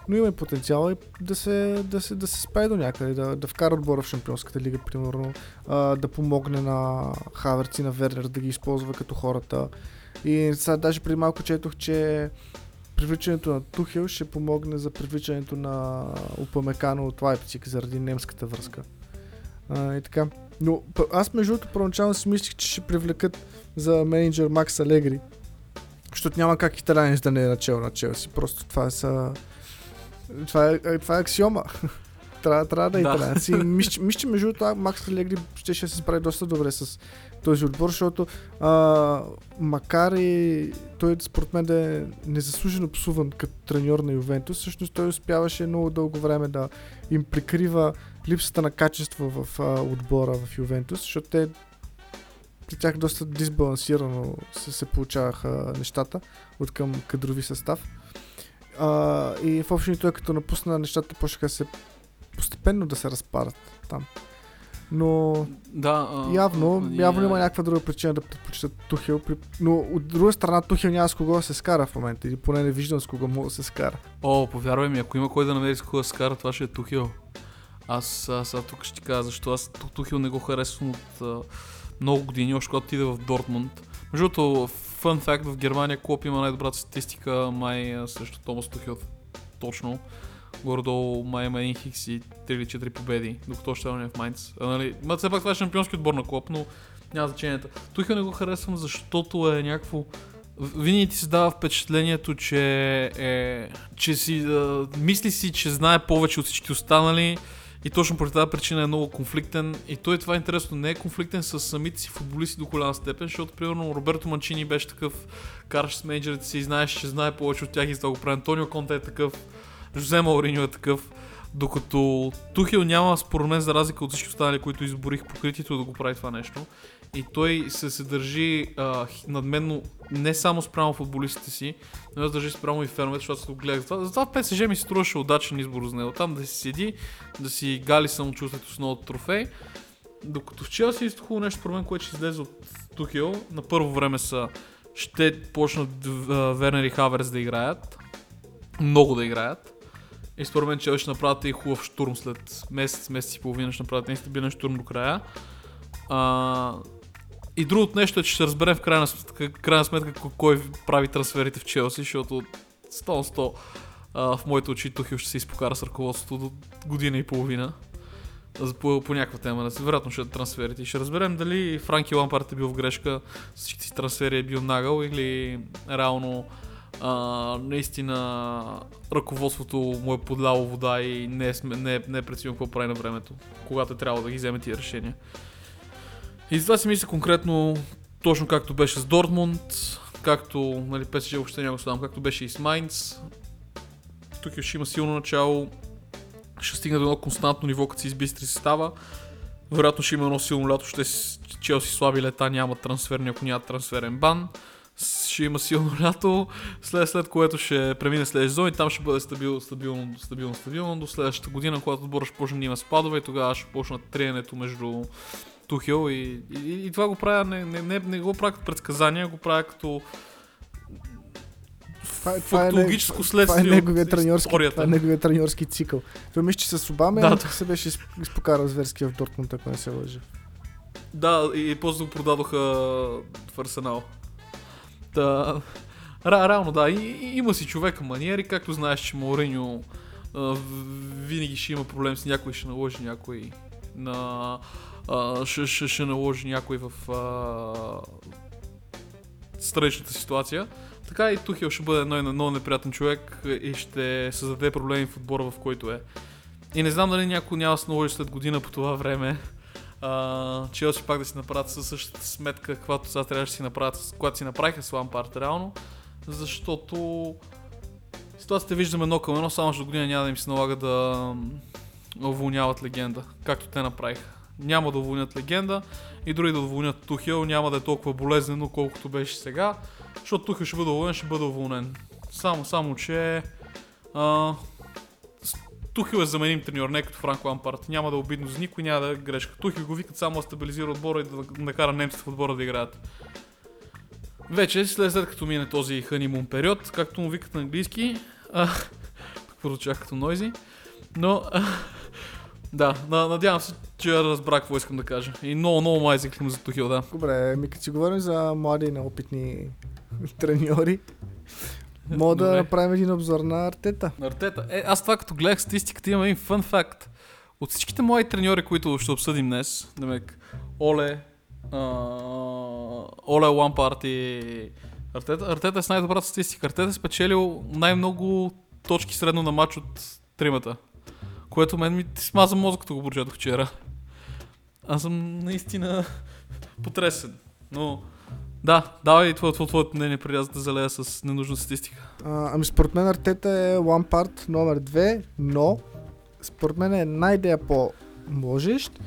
но има и потенциал и да се, да се, да се спае до някъде, да, да вкара отбора в Шампионската лига, примерно, а, да помогне на Хаверци, на Вернер да ги използва като хората. И сега даже преди малко четох, че привличането на Тухел ще помогне за привличането на Упамекано от Лайпциг заради немската връзка. А, и така. Но аз между другото първоначално си мислих, че ще привлекат за менеджер Макс Алегри, защото няма как италянец да не е начал на Челси. Просто това са това е, е, това е аксиома. трябва, трябва да е да. италианци. Мисля, мисля, че между това Макс Легри ще, ще се справи доста добре с този отбор, защото а, макар и той според мен да е незаслужено псуван като треньор на Ювентус, всъщност той успяваше много дълго време да им прикрива липсата на качество в а, отбора в Ювентус, защото те при тях доста дисбалансирано се, се получаваха нещата от към кадрови състав. А, и в общини той като напусна нещата почнаха се постепенно да се разпарат там. Но да, а, явно, а, явно има някаква друга причина да предпочитат Тухил. При... Но от друга страна Тухил няма с кого да се скара в момента. Или поне не виждам с кого мога да се скара. О, повярвай ми, ако има кой да намери с кого да се скара, това ще е Тухил. Аз сега тук ще ти кажа защо аз Тухил не го харесвам от а, много години, още когато отиде в Дортмунд. Между другото, фън факт, в Германия Клоп има най-добрата статистика май срещу Томас Тухил. Точно. Горе-долу май има един хикс и 3 или 4 победи, докато още е в Майнц. А, нали, ма все пак това е шампионски отбор на клуб, но няма значението. Тухел не го харесвам, защото е някакво... Винаги ти се дава впечатлението, че, е, че си, а, мисли си, че знае повече от всички останали и точно поради тази причина е много конфликтен. И той това е интересно, не е конфликтен с самите си футболисти до голяма степен, защото примерно Роберто Манчини беше такъв, караш с менеджерите си и знаеш, че знае повече от тях и за го прави. Антонио Конте е такъв, Жозе Мауриньо е такъв. Докато Тухил няма, според мен, за разлика от всички останали, които изборих покритието да го прави това нещо. И той се, се държи а, надменно не само спрямо футболистите си, но се държи спрямо и феновете, защото аз го гледах. Затова, затова ПСЖ ми се струваше удачен избор за него. Там да си седи, да си гали самочувствието с новото трофей. Докато в Челси е хубаво нещо, мен, което ще излезе от Тухил. На първо време са ще почнат Вернер и Хаверс да играят. Много да играят. И според мен Челси ще направят и хубав штурм след месец, месец и половина ще направят един стабилен штурм до края. А, и другото нещо е, че ще разберем в крайна сметка, крайна сметка ко- кой прави трансферите в Челси, защото 100 на 100 а, в моите очи Тухил ще се изпокара с ръководството до година и половина. По, по някаква тема, вероятно ще е трансферите. И ще разберем дали Франки Лампарт е бил в грешка, с всичките си трансфери е бил нагъл или реално а, наистина ръководството му е подляло вода и не е, не е, не е преценил какво прави на времето, когато е трябвало да ги вземе тия решения. И затова си мисля конкретно, точно както беше с Дортмунд, както, нали, ПСЖ въобще няма го както беше и с Майнц. Тук ще има силно начало, ще стигне до едно константно ниво, като се избистри състава. Вероятно ще има едно силно лято, ще Челси слаби лета нямат трансферни, ако нямат трансферен бан. Ще има силно лято, след, след което ще премине след сезон и там ще бъде стабил, стабилно, стабилно, стабилно до следващата година, когато отбора ще почне да има спадове и тогава ще почнат триенето между Тухел и, и, и това го правя, не, не, не, не го правя като предсказания, го правя като Това, е- това, е, фактологическо това е следствие неговия треньорски, това е неговия треньорски цикъл. Той мисля, че с Обама Да, да, да. се беше изп- изпокарал зверски в Дортмунд, ако не се лъжа. Да, и после го продадоха в Арсенал. Да, ра, реално да, и, и, има си човека маниери, както знаеш, че Мауриньо винаги ще има проблем с някой, ще наложи някой на... Ще, ще, ще наложи някой в а, страничната ситуация. Така и Тухел ще бъде едно, много неприятен човек и ще създаде проблеми в отбора, в който е. И не знам дали някой няма се наложи след година по това време Челси пак да си направят със същата сметка, каквато сега трябваше да си направят, когато си направиха с Лампард реално, защото ситуацията виждаме едно към едно, само до година няма да им се налага да уволняват легенда, както те направиха. Няма да уволнят легенда и дори да уволнят Тухел няма да е толкова болезнено, колкото беше сега, защото Тухел ще бъде уволнен, ще бъде уволнен. Само, само, че а, Тухил е заменим треньор, не като Франк Лампарт. Няма да е обидно за никой, няма да е грешка. Тухил го викат само да стабилизира отбора и да накара немците в отбора да играят. Вече, след, след като мине този ханимун период, както му викат на английски, а, прозвучах като нойзи, но а, да, на, надявам се, че разбрах какво искам да кажа. И много, много май изиклим за Тухил, да. Добре, ми като си говорим за млади и неопитни треньори, мога да направим един обзор на Артета. На Артета. Е, аз това като гледах статистиката имам един фън факт. От всичките мои треньори, които ще обсъдим днес, демек, Оле, а, Оле Лампарт и Артета, Артета е с най-добрата статистика. Артета е спечелил най-много точки средно на матч от тримата. Което мен ми смаза мозък, като го прочетох вчера. Аз съм наистина потресен. Но да, давай твоето, твоето, твоето мнение преди аз да залея с ненужна статистика. А, ами според мен Артета е Лампард номер 2, но според мен е най-дея по-можещ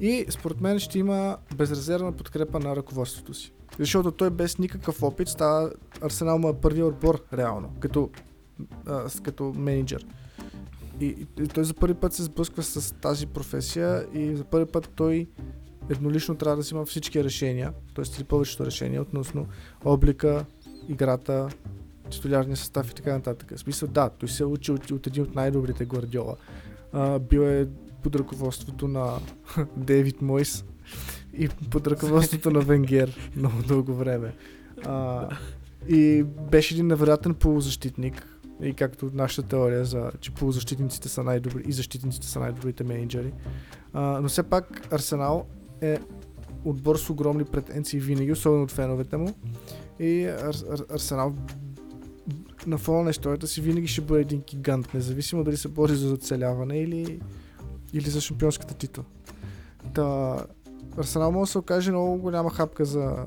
и според мен ще има безрезервна подкрепа на ръководството си. Защото той без никакъв опит става Арсенал му е първият отбор реално, като, а, като менеджер. И, и, той за първи път се сблъсква с тази професия и за първи път той еднолично трябва да взима всички решения, т.е. или повечето решения относно облика, играта, титулярния състав и така нататък. В смисъл, да, той се е учил от, от един от най-добрите Гвардиола. А, бил е под ръководството на Дейвид Мойс и под ръководството на Венгер много дълго време. А, и беше един невероятен полузащитник. И както нашата теория за, че полузащитниците са най-добри и защитниците са най-добрите менеджери. А, но все пак Арсенал е отбор с огромни претенции винаги, особено от феновете му. И Ар- Ар- Арсенал на фона на историята си винаги ще бъде един гигант, независимо дали се бори за оцеляване или, или за шампионската титла. Та, Арсенал може да се окаже много голяма хапка за,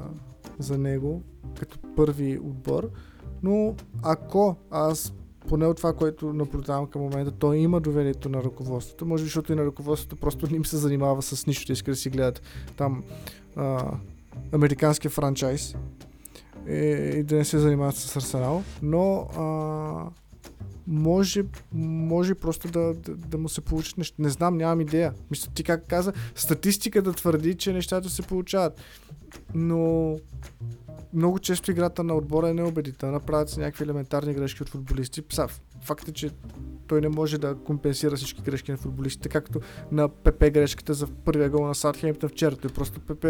за него, като първи отбор, но ако аз поне от това, което наблюдавам към момента, той има доверието на ръководството. Може би, защото и на ръководството просто не им се занимава с нищо, иска да си гледат там а, американския франчайз и, и да не се занимават с Арсенал, но а, може, може просто да, да, да му се получат неща. Не знам, нямам идея. Мисля, ти как каза, статистиката твърди, че нещата се получават. Но много често играта на отбора е неубедителна. Правят се някакви елементарни грешки от футболисти. Пса, факт е, че той не може да компенсира всички грешки на футболистите, както на ПП грешката за първия гол на Саутхемптън вчера. Той просто ПП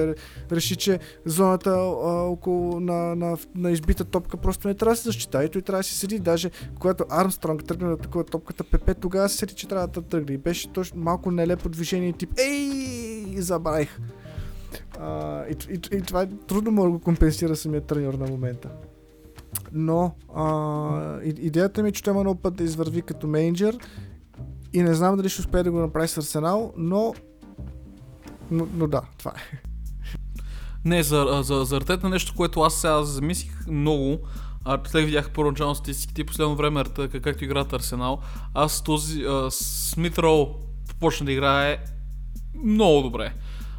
реши, че зоната а, около на, на, на избита топка просто не трябва да се защита и той трябва да си седи. Даже когато Армстронг тръгна да такова топката, ПП тогава се седи, че трябва да тръгне. И беше точно малко нелепо движение, тип Ей, забравих. И, и, и това е трудно може да го компенсира самия треньор на момента. Но а, идеята ми е, че той има много път да извърви като менеджер и не знам дали ще успее да го направи с Арсенал, но, но, но да, това е. Не, за, за, за Артета нещо, което аз сега замислих много, а след видях първоначално статистиките и последно време Артета, както играят Арсенал, аз този Смит Роу почна да играе много добре.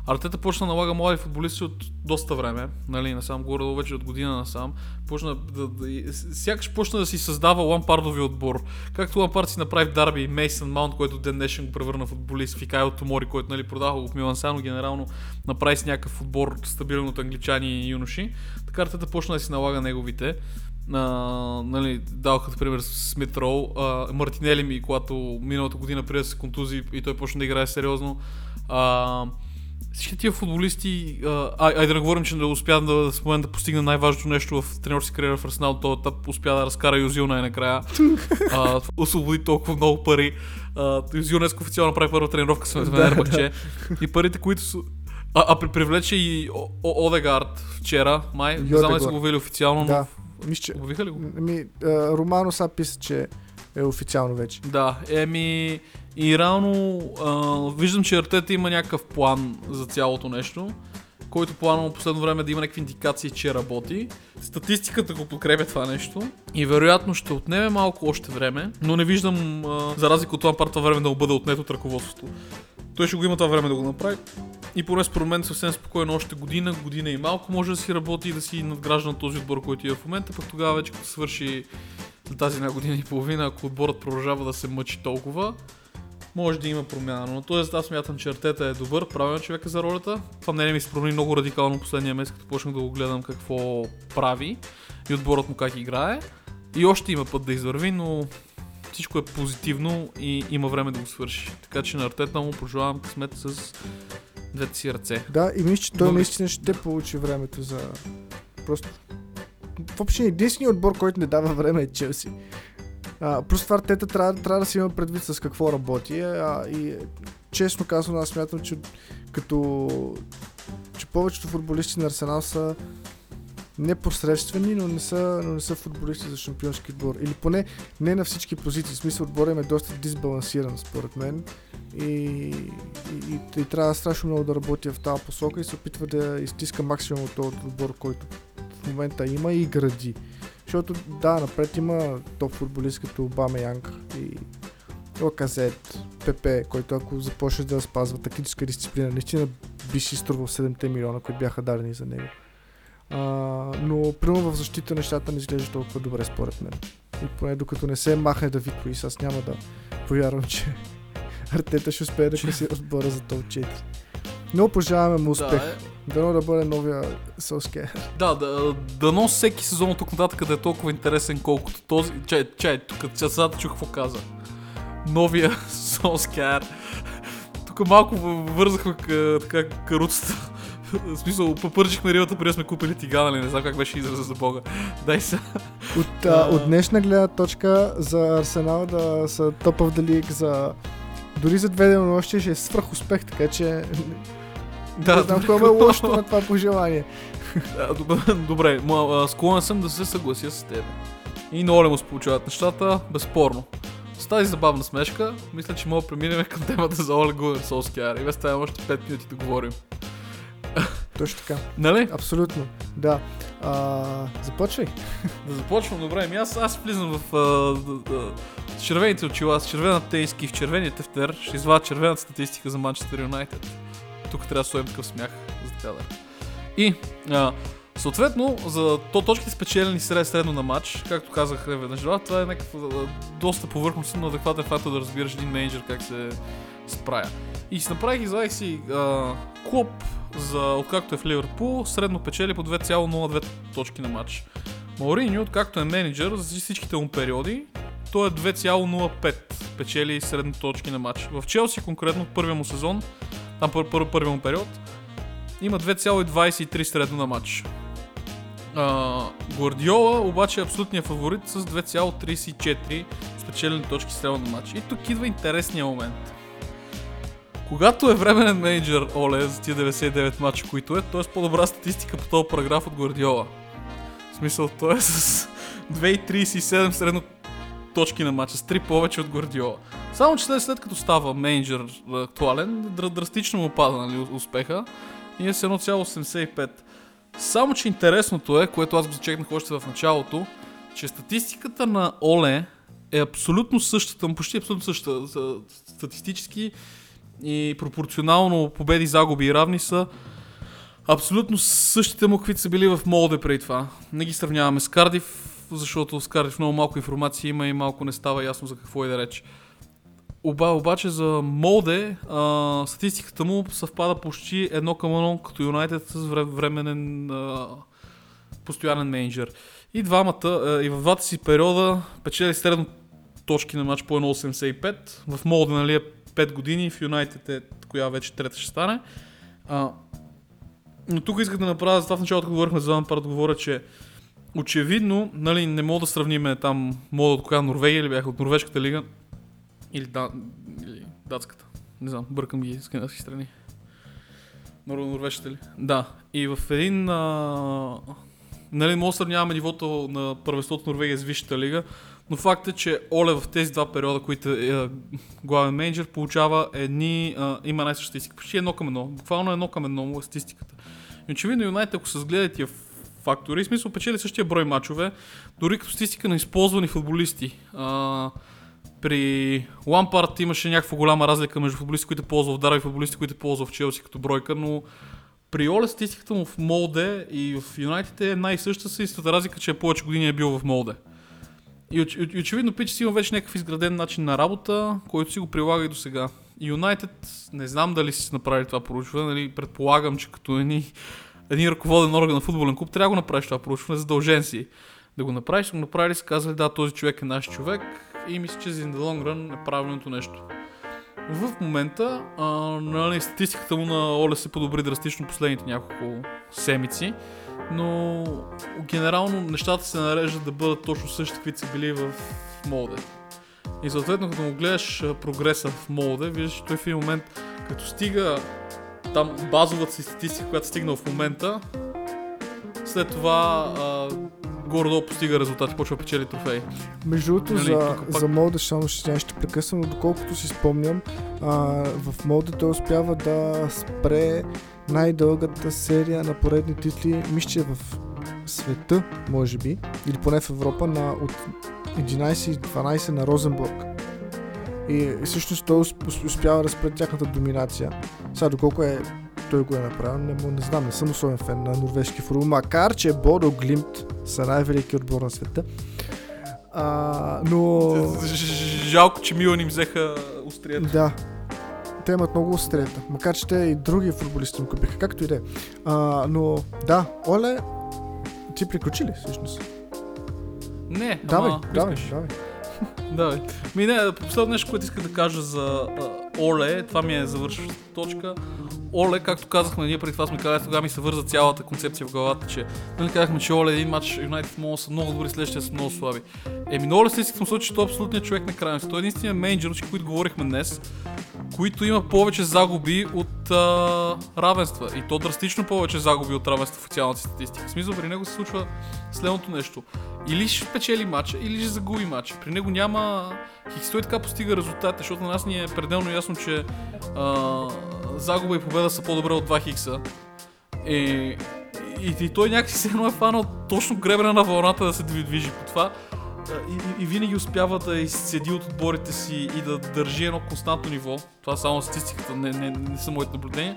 Артета почна да налага млади футболисти от доста време, нали, насам, горе вече от година насам. Почна да, да, сякаш почна да си създава лампардови отбор. Както лампард си направи Дарби Мейсън Маунт, който ден днешен го превърна футболист, Фикайл Томори, който нали, продава го в Милан Сано, генерално направи с някакъв отбор стабилен от англичани и юноши. Така Артета почна да си налага неговите. Uh, нали, дал като пример Смит Роу, uh, Мартинели ми, когато миналата година да се контузи и той почна да играе сериозно. Uh, всички тия футболисти, а, ай да не говорим, че не успя да, в момента да постигне най-важното нещо в тренерски кариера в Арсенал, то етап успя да разкара Юзил най-накрая. а, освободи толкова много пари. А, Юзил днес официално прави първа тренировка с Фенербахче. И парите, които са... А, а при привлече и Одегард вчера, май. Не знам дали са го вили официално, но... Да. Мисля, че... Обявиха ли го? Ми, Романо са писа, че е официално вече. Да, еми и реално а, виждам, че Артета има някакъв план за цялото нещо, който план в последно време да има някакви индикации, че работи. Статистиката го подкрепя това нещо и вероятно ще отнеме малко още време, но не виждам, а, за разлика от това парта време да му бъде отнето от ръководството. Той ще го има това време да го направи. И поне според мен съвсем спокойно още година, година и малко може да си работи и да си надгражда на този отбор, който е в момента, пък тогава вече като свърши тази една година и половина, ако отборът продължава да се мъчи толкова, може да има промяна. Но т.е. аз смятам, че Артета е добър, правилен човек за ролята. Това мнение ми се промени много радикално последния месец, като почнах да го гледам какво прави и отборът му как играе. И още има път да извърви, но всичко е позитивно и има време да го свърши. Така че на Артета му пожелавам късмет с двете си ръце. Да, и мисля, че той наистина ще получи времето за... Просто... Въобще единственият отбор, който не дава време е Челси. А, просто това Артета трябва, трябва да си има предвид с какво работи. А, и честно казвам, аз смятам, че като че повечето футболисти на Арсенал са непосредствени, но не са, но не са футболисти за шампионски отбор. Или поне не на всички позиции. В смисъл отбора им е доста дисбалансиран, според мен. И, и, и, и трябва страшно много да работя в тази посока и се опитва да изтиска максимум от този отбор, който в момента има и гради. Защото да, напред има топ футболист като Обама Янг и Лаказет, ПП, който ако започне да спазва тактическа дисциплина, наистина би си струвал 7 милиона, които бяха дадени за него. А, но примерно в защита нещата не изглежда толкова добре според мен. И поне докато не се махне Давид Луис, аз няма да повярвам, че Артета ще успее да къси отбора за топ 4. Но пожелаваме му успех. Да, е. Дано да бъде новия Солскер. Да, да, дано всеки сезон от тук нататък да е толкова интересен, колкото този... Чай, чай, тук сега чух какво каза. Новия Солскер. Тук малко вързахме така каруцата. В смисъл, попърчихме рилата, преди сме купили тига, нали? Не знам как беше израза за бога. Дай се. От, а, от днешна гледна точка за Арсенал да са the league за дори за две денонощи ще е свръх успех, така че Да, не знам кое е лошо на това пожелание. Добре, а, склонен съм да се съглася с теб. И Оле му се получават нещата, безспорно. С тази забавна смешка, мисля, че мога да преминем към темата за Оле Гунер Солскияр. И без това още 5 минути да говорим. Точно така. Нали? Абсолютно. Да. А, започвай. Да започвам, добре. Ами аз, аз влизам в а, с червените очила, с червената тениски в червения тефтер. Ще извадя червената статистика за Манчестър Юнайтед. Тук трябва да стоим такъв смях, за така да. И, а, съответно, за то точките спечелени сред средно на матч, както казах веднъж, това е някакъв доста повърхностен, но адекватен фактор да разбираш един менеджер как се справя. И си направих, извадих си а, клуб за откакто е в Ливърпул, средно печели по 2,02 точки на матч. Мауриньо, откакто е менеджер за всичките му периоди, той е 2,05 печели средно точки на матч. В Челси конкретно в първия му сезон, там пър, пър, първия му период, има 2,23 средно на матч. А, Гвардиола обаче е абсолютният фаворит с 2,34 спечелени точки средно на матч. И тук идва интересния момент. Когато е временен менеджер Оле за тия 99 мача, които е, той е по-добра статистика по този параграф от Гвардиола. В смисъл, той е с 2,37 средно точки на матча, с 3 повече от Гвардиола. Само, че след, след като става менеджер актуален, др- драстично му пада нали, успеха и е с 1,85. Само, че интересното е, което аз го зачекнах още в началото, че статистиката на Оле е абсолютно същата, почти абсолютно същата. Статистически и пропорционално победи, загуби и равни са абсолютно същите му, каквито са били в Молде преди това. Не ги сравняваме с Кардив, защото с Кардив много малко информация има и малко не става ясно за какво и да реч. Оба, обаче за Молде а, статистиката му съвпада почти едно към едно като Юнайтед с вре- временен а, постоянен менеджер. И двамата, а, и в двата си периода печели средно точки на матч по 1.85. В Молде нали, е 5 години, в Юнайтед е коя вече трета ще стане. А, но тук исках да направя, за това в началото говорихме за Лампард, говоря, че очевидно, нали, не мога да сравним там мода от коя Норвегия или бяха от Норвежката лига или, да, или датската. Не знам, бъркам ги скандинавски страни. Нор, норвежката ли? Да. И в един... А... Нали, може да сравняваме нивото на първенството Норвегия с Висшата лига, но факт е, че Оле в тези два периода, които е е главен менеджер, получава едни, а, има най-съща статистика. Почти едно към едно. Буквално едно към едно му е статистиката. И очевидно Юнайтед, ако се разгледат тия фактори, в смисъл печели същия брой мачове, дори като статистика на използвани футболисти. А, при Лампард имаше някаква голяма разлика между футболисти, които ползва в Дара и футболисти, които ползва в Челси като бройка, но при Оле статистиката му в Молде и в Юнайтед е най-съща с истата разлика, че повече години е бил в Молде. И, оч, и очевидно Пич си има вече някакъв изграден начин на работа, който си го прилага и до сега. Юнайтед, не знам дали си направили това проучване, нали, предполагам, че като едни, един ръководен орган на футболен клуб трябва да го направиш това проучване, задължен си да го направиш, го направили, са казали да, този човек е наш човек и мисля, че за in the long run е правилното нещо. В момента, а, нали, статистиката му на Оле се подобри драстично последните няколко седмици, но генерално нещата се нареждат да бъдат точно същите, каквито са били в Молде. И съответно, като му гледаш прогреса в Молде, виждаш, че той в един момент, като стига там базовата си статистика, която стигнал в момента, след това а, горе-долу постига резултати, почва да печели трофеи. Между другото, Нали, за, пак- за Молда, само ще, ще прекъсвам, но доколкото си спомням, а, в Молда той успява да спре най-дългата серия на поредни титли, мисля, че в света, може би, или поне в Европа, на от 11 и 12 на Розенбург. И всъщност той усп- усп- успява да спре тяхната доминация. Сега, доколко е той го е направил, не, не знам, не съм особен фен на норвежки футбол, макар че Бодо Глимт са най-велики отбор на света. А, но... Жалко, че Милан им взеха острията. Да. Те имат много острията. Макар че те и други футболисти им купиха, както и да е. Но да, Оле, ти приключи ли всъщност? Не, Давай, ама, давай, давай. Давай. Ми не, последно нещо, което исках да кажа за а, Оле, това ми е завършваща точка. Оле, както казахме, ние преди това сме казали, тогава ми се върза цялата концепция в главата, че нали казахме, че Оле един матч Юнайтед могат да са много добри, следващия са много слаби. Еми, много ли съм случай, че той е абсолютният човек на крайност. Той е единственият менеджер, за които говорихме днес, които има повече загуби от а, равенства. И то драстично повече загуби от равенства в официалната статистика. В смисъл, при него се случва следното нещо. Или ще спечели матча, или ще загуби матча. При него няма... Хикс той така постига резултати, защото на нас ни е пределно ясно, че а, загуба и победа са по-добре от 2 хикса. И, и, и той някакси се едно е фанал точно гребена на вълната да се движи по това. И, и, винаги успява да изцеди от отборите си и да държи едно константно ниво. Това само статистиката, не, не, не са моите наблюдения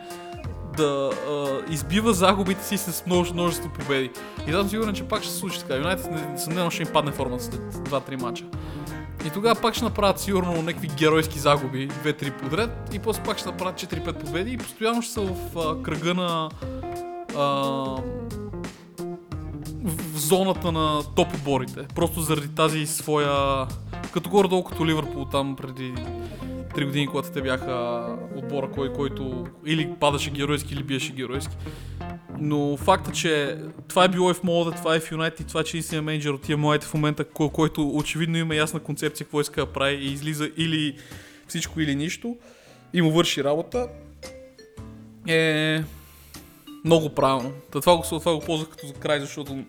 да а, избива загубите си с множество, множество победи. И съм сигурен, че пак ще се случи така. Юнайтед несъмнено ще им падне формата след 2-3 мача. И тогава пак ще направят сигурно някакви геройски загуби, 2-3 подред, и после пак ще направят 4-5 победи и постоянно ще са в а, кръга на а, в зоната на топ отборите. Просто заради тази своя... Като горе-долу като Ливърпул там преди 3 години, когато те бяха отбора, кой, който или падаше геройски, или биеше геройски. Но факта, че това е било и в Молда, това е в Юнайтед, това, че истинният менеджер от тия младите в момента, кой, който очевидно има ясна концепция какво иска да прави и излиза или всичко или нищо и му върши работа, е много правилно. Та това, го, това го ползвах като за край, защото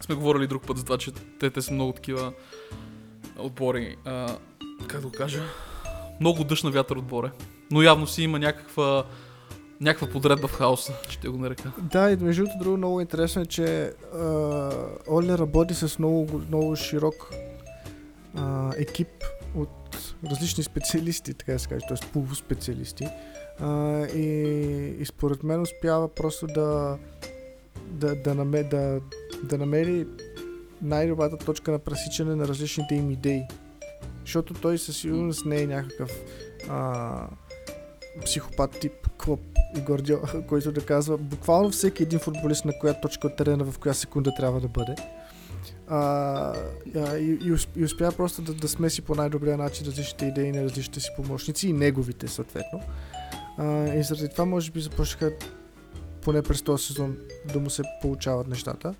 сме говорили друг път за това, че те, те са много такива отбори. А, как да го кажа? много дъжд на вятър отборе. Но явно си има някаква някаква подредба в хаоса, ще го нарека. Да, и между другото много интересно е, че Оле работи с много, много широк uh, екип от различни специалисти, така да се каже, т.е. полуспециалисти. Uh, и, и според мен успява просто да, да, да, намери, да, да намери най-добрата точка на пресичане на различните им идеи. Защото той със сигурност не е някакъв а, психопат тип Клоп и Гордио, който да казва буквално всеки един футболист на коя точка от терена в коя секунда трябва да бъде. А, и, и, и успя просто да, да смеси по най-добрия начин различните идеи на различните си помощници и неговите съответно. А, и заради това може би започнаха поне през този сезон да му се получават нещата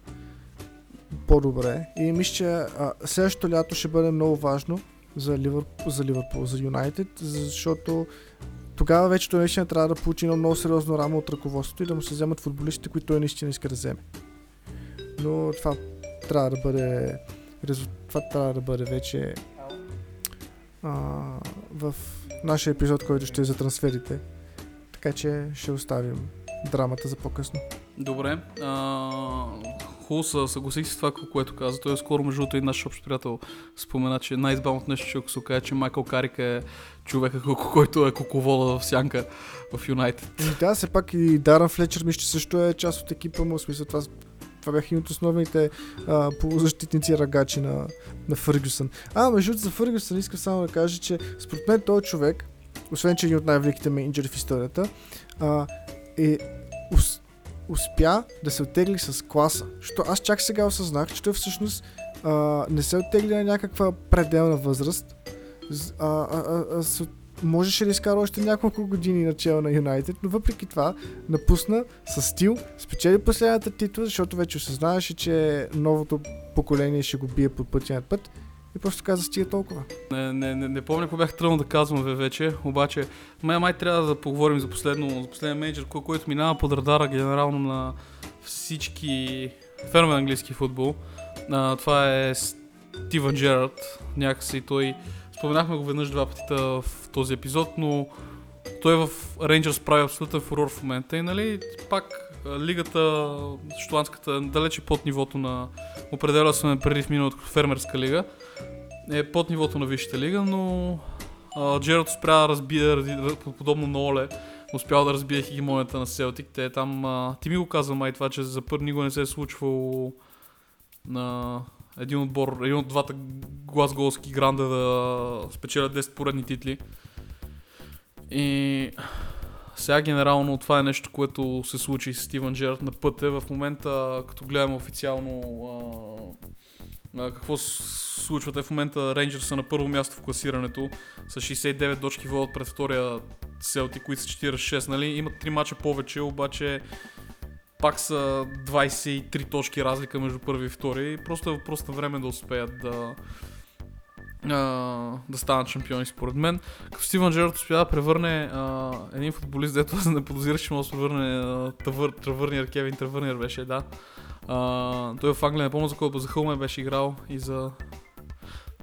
по-добре. И мисля, че следващото лято ще бъде много важно за Ливърпул, за, Ливърпул, за Юнайтед, защото тогава вече той наистина трябва да получи едно много сериозно рамо от ръководството и да му се вземат футболистите, които той наистина иска да вземе. Но това трябва да бъде това трябва да бъде вече а, в нашия епизод, който ще е за трансферите. Така че ще оставим драмата за по-късно. Добре. А, хубаво съгласих с това, което каза. Той е скоро, между другото, и наш общ приятел спомена, че най-избавното нещо, че ако се окаже, че Майкъл Карик е човека, който е куковола в сянка в Юнайтед. Да, все пак и Даран Флечер мисля, също е част от екипа му. В смисъл, това, това бяха и от основните а, полузащитници рагачи на, на Фъргюсън. А, между за Фъргюсън искам само да кажа, че според мен този човек, освен че е един от най-великите менеджери в историята, а, е успя да се оттегли с класа. Защото аз чак сега осъзнах, че той всъщност а, не се оттегли на някаква пределна възраст. А, а, а, а, с, можеше да изкара още няколко години начало на Юнайтед, но въпреки това напусна с стил, спечели последната титла, защото вече осъзнаваше, че новото поколение ще го бие по пътя на път и просто каза стига толкова. Не, не, не, не помня какво бях тръгнал да казвам вече, обаче май, май трябва да поговорим за, последно, за последния менеджер, кой, който минава под радара генерално на всички фенове английски футбол. А, това е Стивън Джерард, някакси той споменахме го веднъж два пъти в този епизод, но той в Рейнджърс прави абсолютен фурор в момента и нали пак лигата, штуанската, далече под нивото на определя сме преди в миналото фермерска лига е под нивото на Висшата лига, но Джерард успя да разбие, подобно на Оле, успял да разбие хегемонията на Селтик. Те там, а, ти ми го каза май това, че за първи никога не се е случвало на един отбор, един от двата глазголски гранда да спечелят 10 поредни титли. И сега генерално това е нещо, което се случи с Стивън Джерард на пътя. В момента, като гледам официално а, се случва. Те в момента Рейнджърс са на първо място в класирането с 69 точки водят пред втория Селти, които са 46, нали? Имат 3 мача повече, обаче пак са 23 точки разлика между първи и втори. Просто е въпрос на време да успеят да, а, да станат шампиони според мен. Като Стивън Джерард успя да превърне а, един футболист, дето аз не подозирах, че може да превърне а, Травърниер, Кевин Травърниер беше, да. А, той в Англия не помня за колко за Хълме беше играл и за...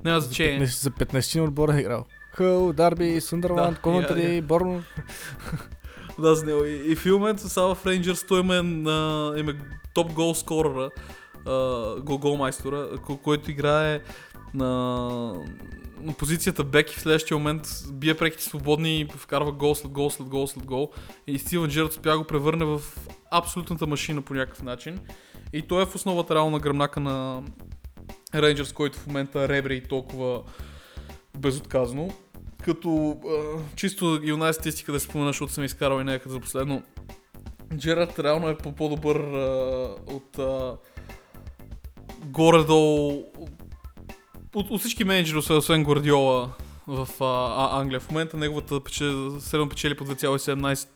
Няма значение. За 15 отбора е играл. Хъл, Дарби, Сундърланд, Да, Коментари, я- я. Борн. Да, с него. И, и в момента сега в Рейнджърс той им е, на, им е топ гол скорера, гол майстора, ко- който играе на, на позицията бек и в следващия момент бие преките свободни и вкарва гол след гол след гол след гол. И Стивън Джерард успя го превърне в абсолютната машина по някакъв начин. И той е в основата реално на гръбнака на Рейнджърс, който в момента ребре и толкова безотказно. Като а, чисто и оная статистика да спомена, защото съм изкарал и някъде за последно. Джерард реално е по- по-добър а, от а, горе-долу от, от всички менеджери, освен- Гвардиола в а, Англия. В момента неговата пече, средно печели по 2,17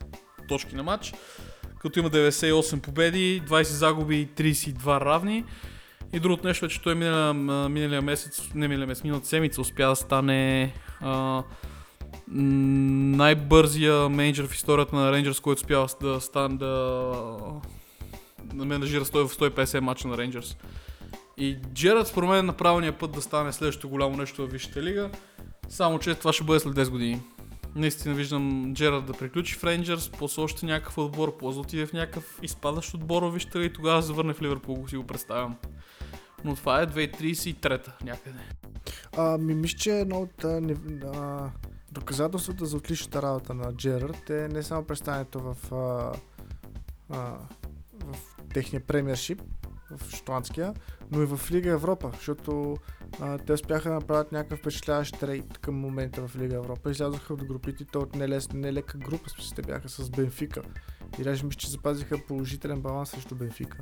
точки на матч, като има 98 победи, 20 загуби и 32 равни. И другото нещо е, че той миналия, миналия месец, не миналия месец, миналата седмица успя да стане а, най-бързия менеджер в историята на Рейнджърс, който успява да стане да, да менажира 100 в 150 мача на Рейнджърс. И Джерард според мен е на правилния път да стане следващото голямо нещо в Висшата лига, само че това ще бъде след 10 години. Наистина виждам Джерард да приключи в Рейнджърс, после още някакъв отбор, после отиде в някакъв изпадащ отбор в Висшата лига и тогава завърне в Ливърпул, си го представям. Но това е 2033 някъде. А, ми мисля, че едно от а, не, а, доказателствата за отличната работа на Джерард е не само представянето в, а, а, в техния премиершип, в шотландския, но и в Лига Европа, защото а, те успяха да направят някакъв впечатляващ трейд към момента в Лига Европа. Излязоха от групите, то от нелес, нелека група, те бяха с Бенфика. И даже мисля, че запазиха положителен баланс срещу Бенфика.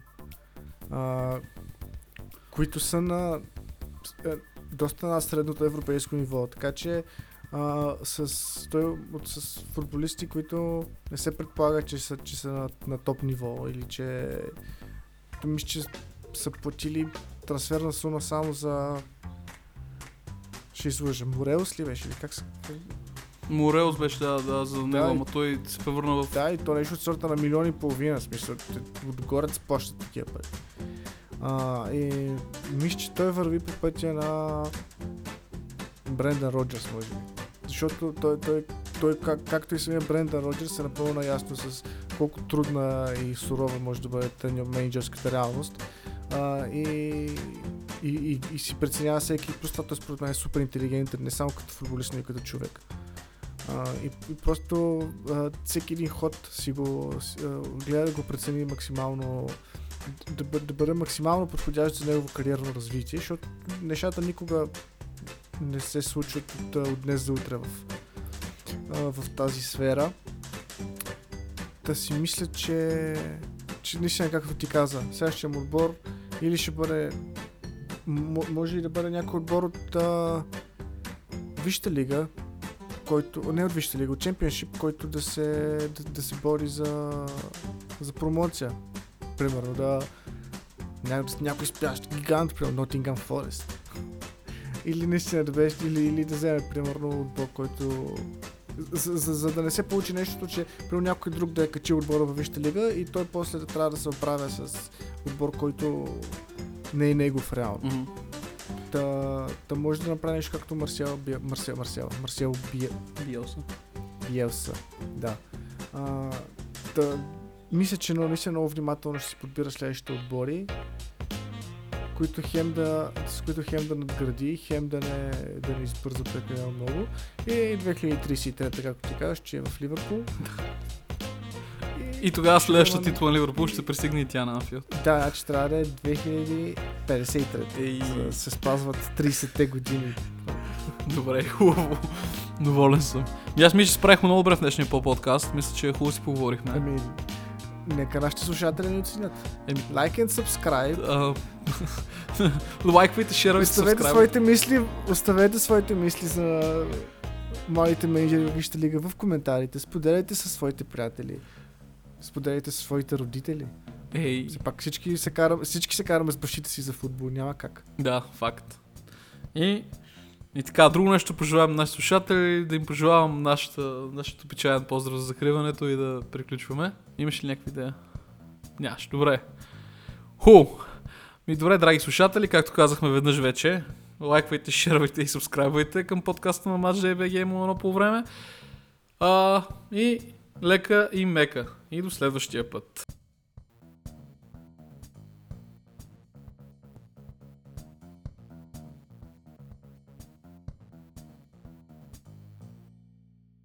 А, които са на е, доста на средното европейско ниво. Така че а, с, той, от, с футболисти, които не се предполага, че са, че са на, на топ ниво или че то мисля, че са платили трансферна сума само за ще излъжа. Морелс ли беше? Или как се... Морелс беше да, да за него, и- ама той се превърна в... Да, и то нещо от сорта на милиони и половина, смисъл, отгоре се плащат такива пари. А, и мисля, че той върви по пътя на Брендан Роджерс, може би. Защото той, той, той как, както и самия Брендан Роджерс е напълно наясно с колко трудна и сурова може да бъде тъня менеджерската реалност. А, и, и, и, и, си преценява всеки, просто той според мен е супер интелигентен, не само като футболист, но и като човек. А, и, и просто а, всеки един ход си го а, гледа да го прецени максимално да, бъ- да бъде максимално подходящ за негово кариерно развитие, защото нещата никога не се случват от, от днес за утре в, в тази сфера. Та си мисля, че, че наистина, както ти каза, следващия му отбор или ще бъде може и да бъде някой отбор от а, Висшата лига, който, не от Висшата лига, от Чемпионшип, който да се, да, да се бори за, за промоция. Примерно да ня, някой спящ гигант, примерно Nottingham Forest. или наистина да беше, или, или да вземе, примерно, отбор, който за, за, за, да не се получи нещо, че примерно някой друг да е качил отбора във Висшата лига и той после да трябва да се оправя с отбор, който не е негов реално. Мгм. Та, та може да направи нещо както Марсиал, Бия, Марсиал, Марсиал Бия, Биелса. Биелса. Да. А, та, мисля, че наистина много внимателно ще си подбира следващите отбори, които хем да, с които хем да надгради, хем да не, да не избърза прекалено много. И 2033, както ти казваш, че е в Ливърпул. И тогава следващата титла на Ливърпул ще пристигне и тя на Анфилд. Да, значи трябва да е 2053. Ей. За да се спазват 30-те години. Добре, хубаво. Доволен съм. И аз мисля, че справихме много добре в днешния по-подкаст. Мисля, че хубаво си поговорихме. Ами, нека нашите слушатели ни оценят. Like and subscribe. Лайквайте, шервайте, Оставете своите мисли, оставете своите мисли за младите менеджери в Висшата лига в коментарите. Споделяйте със своите приятели. Споделяйте със своите родители. Ей, Все пак всички се, караме, всички се караме с бащите си за футбол. Няма как. да, факт. И, и така, друго нещо пожелавам на нашите слушатели, да им пожелавам нашата, нашето печален поздрав за закриването и да приключваме. Имаш ли някаква идея? Нямаш, добре. Ху! Ми добре, драги слушатели, както казахме веднъж вече, лайквайте, шервайте и субскрайбвайте към подкаста на Match.bg има едно по време. А, и лека и мека. И до следващия път.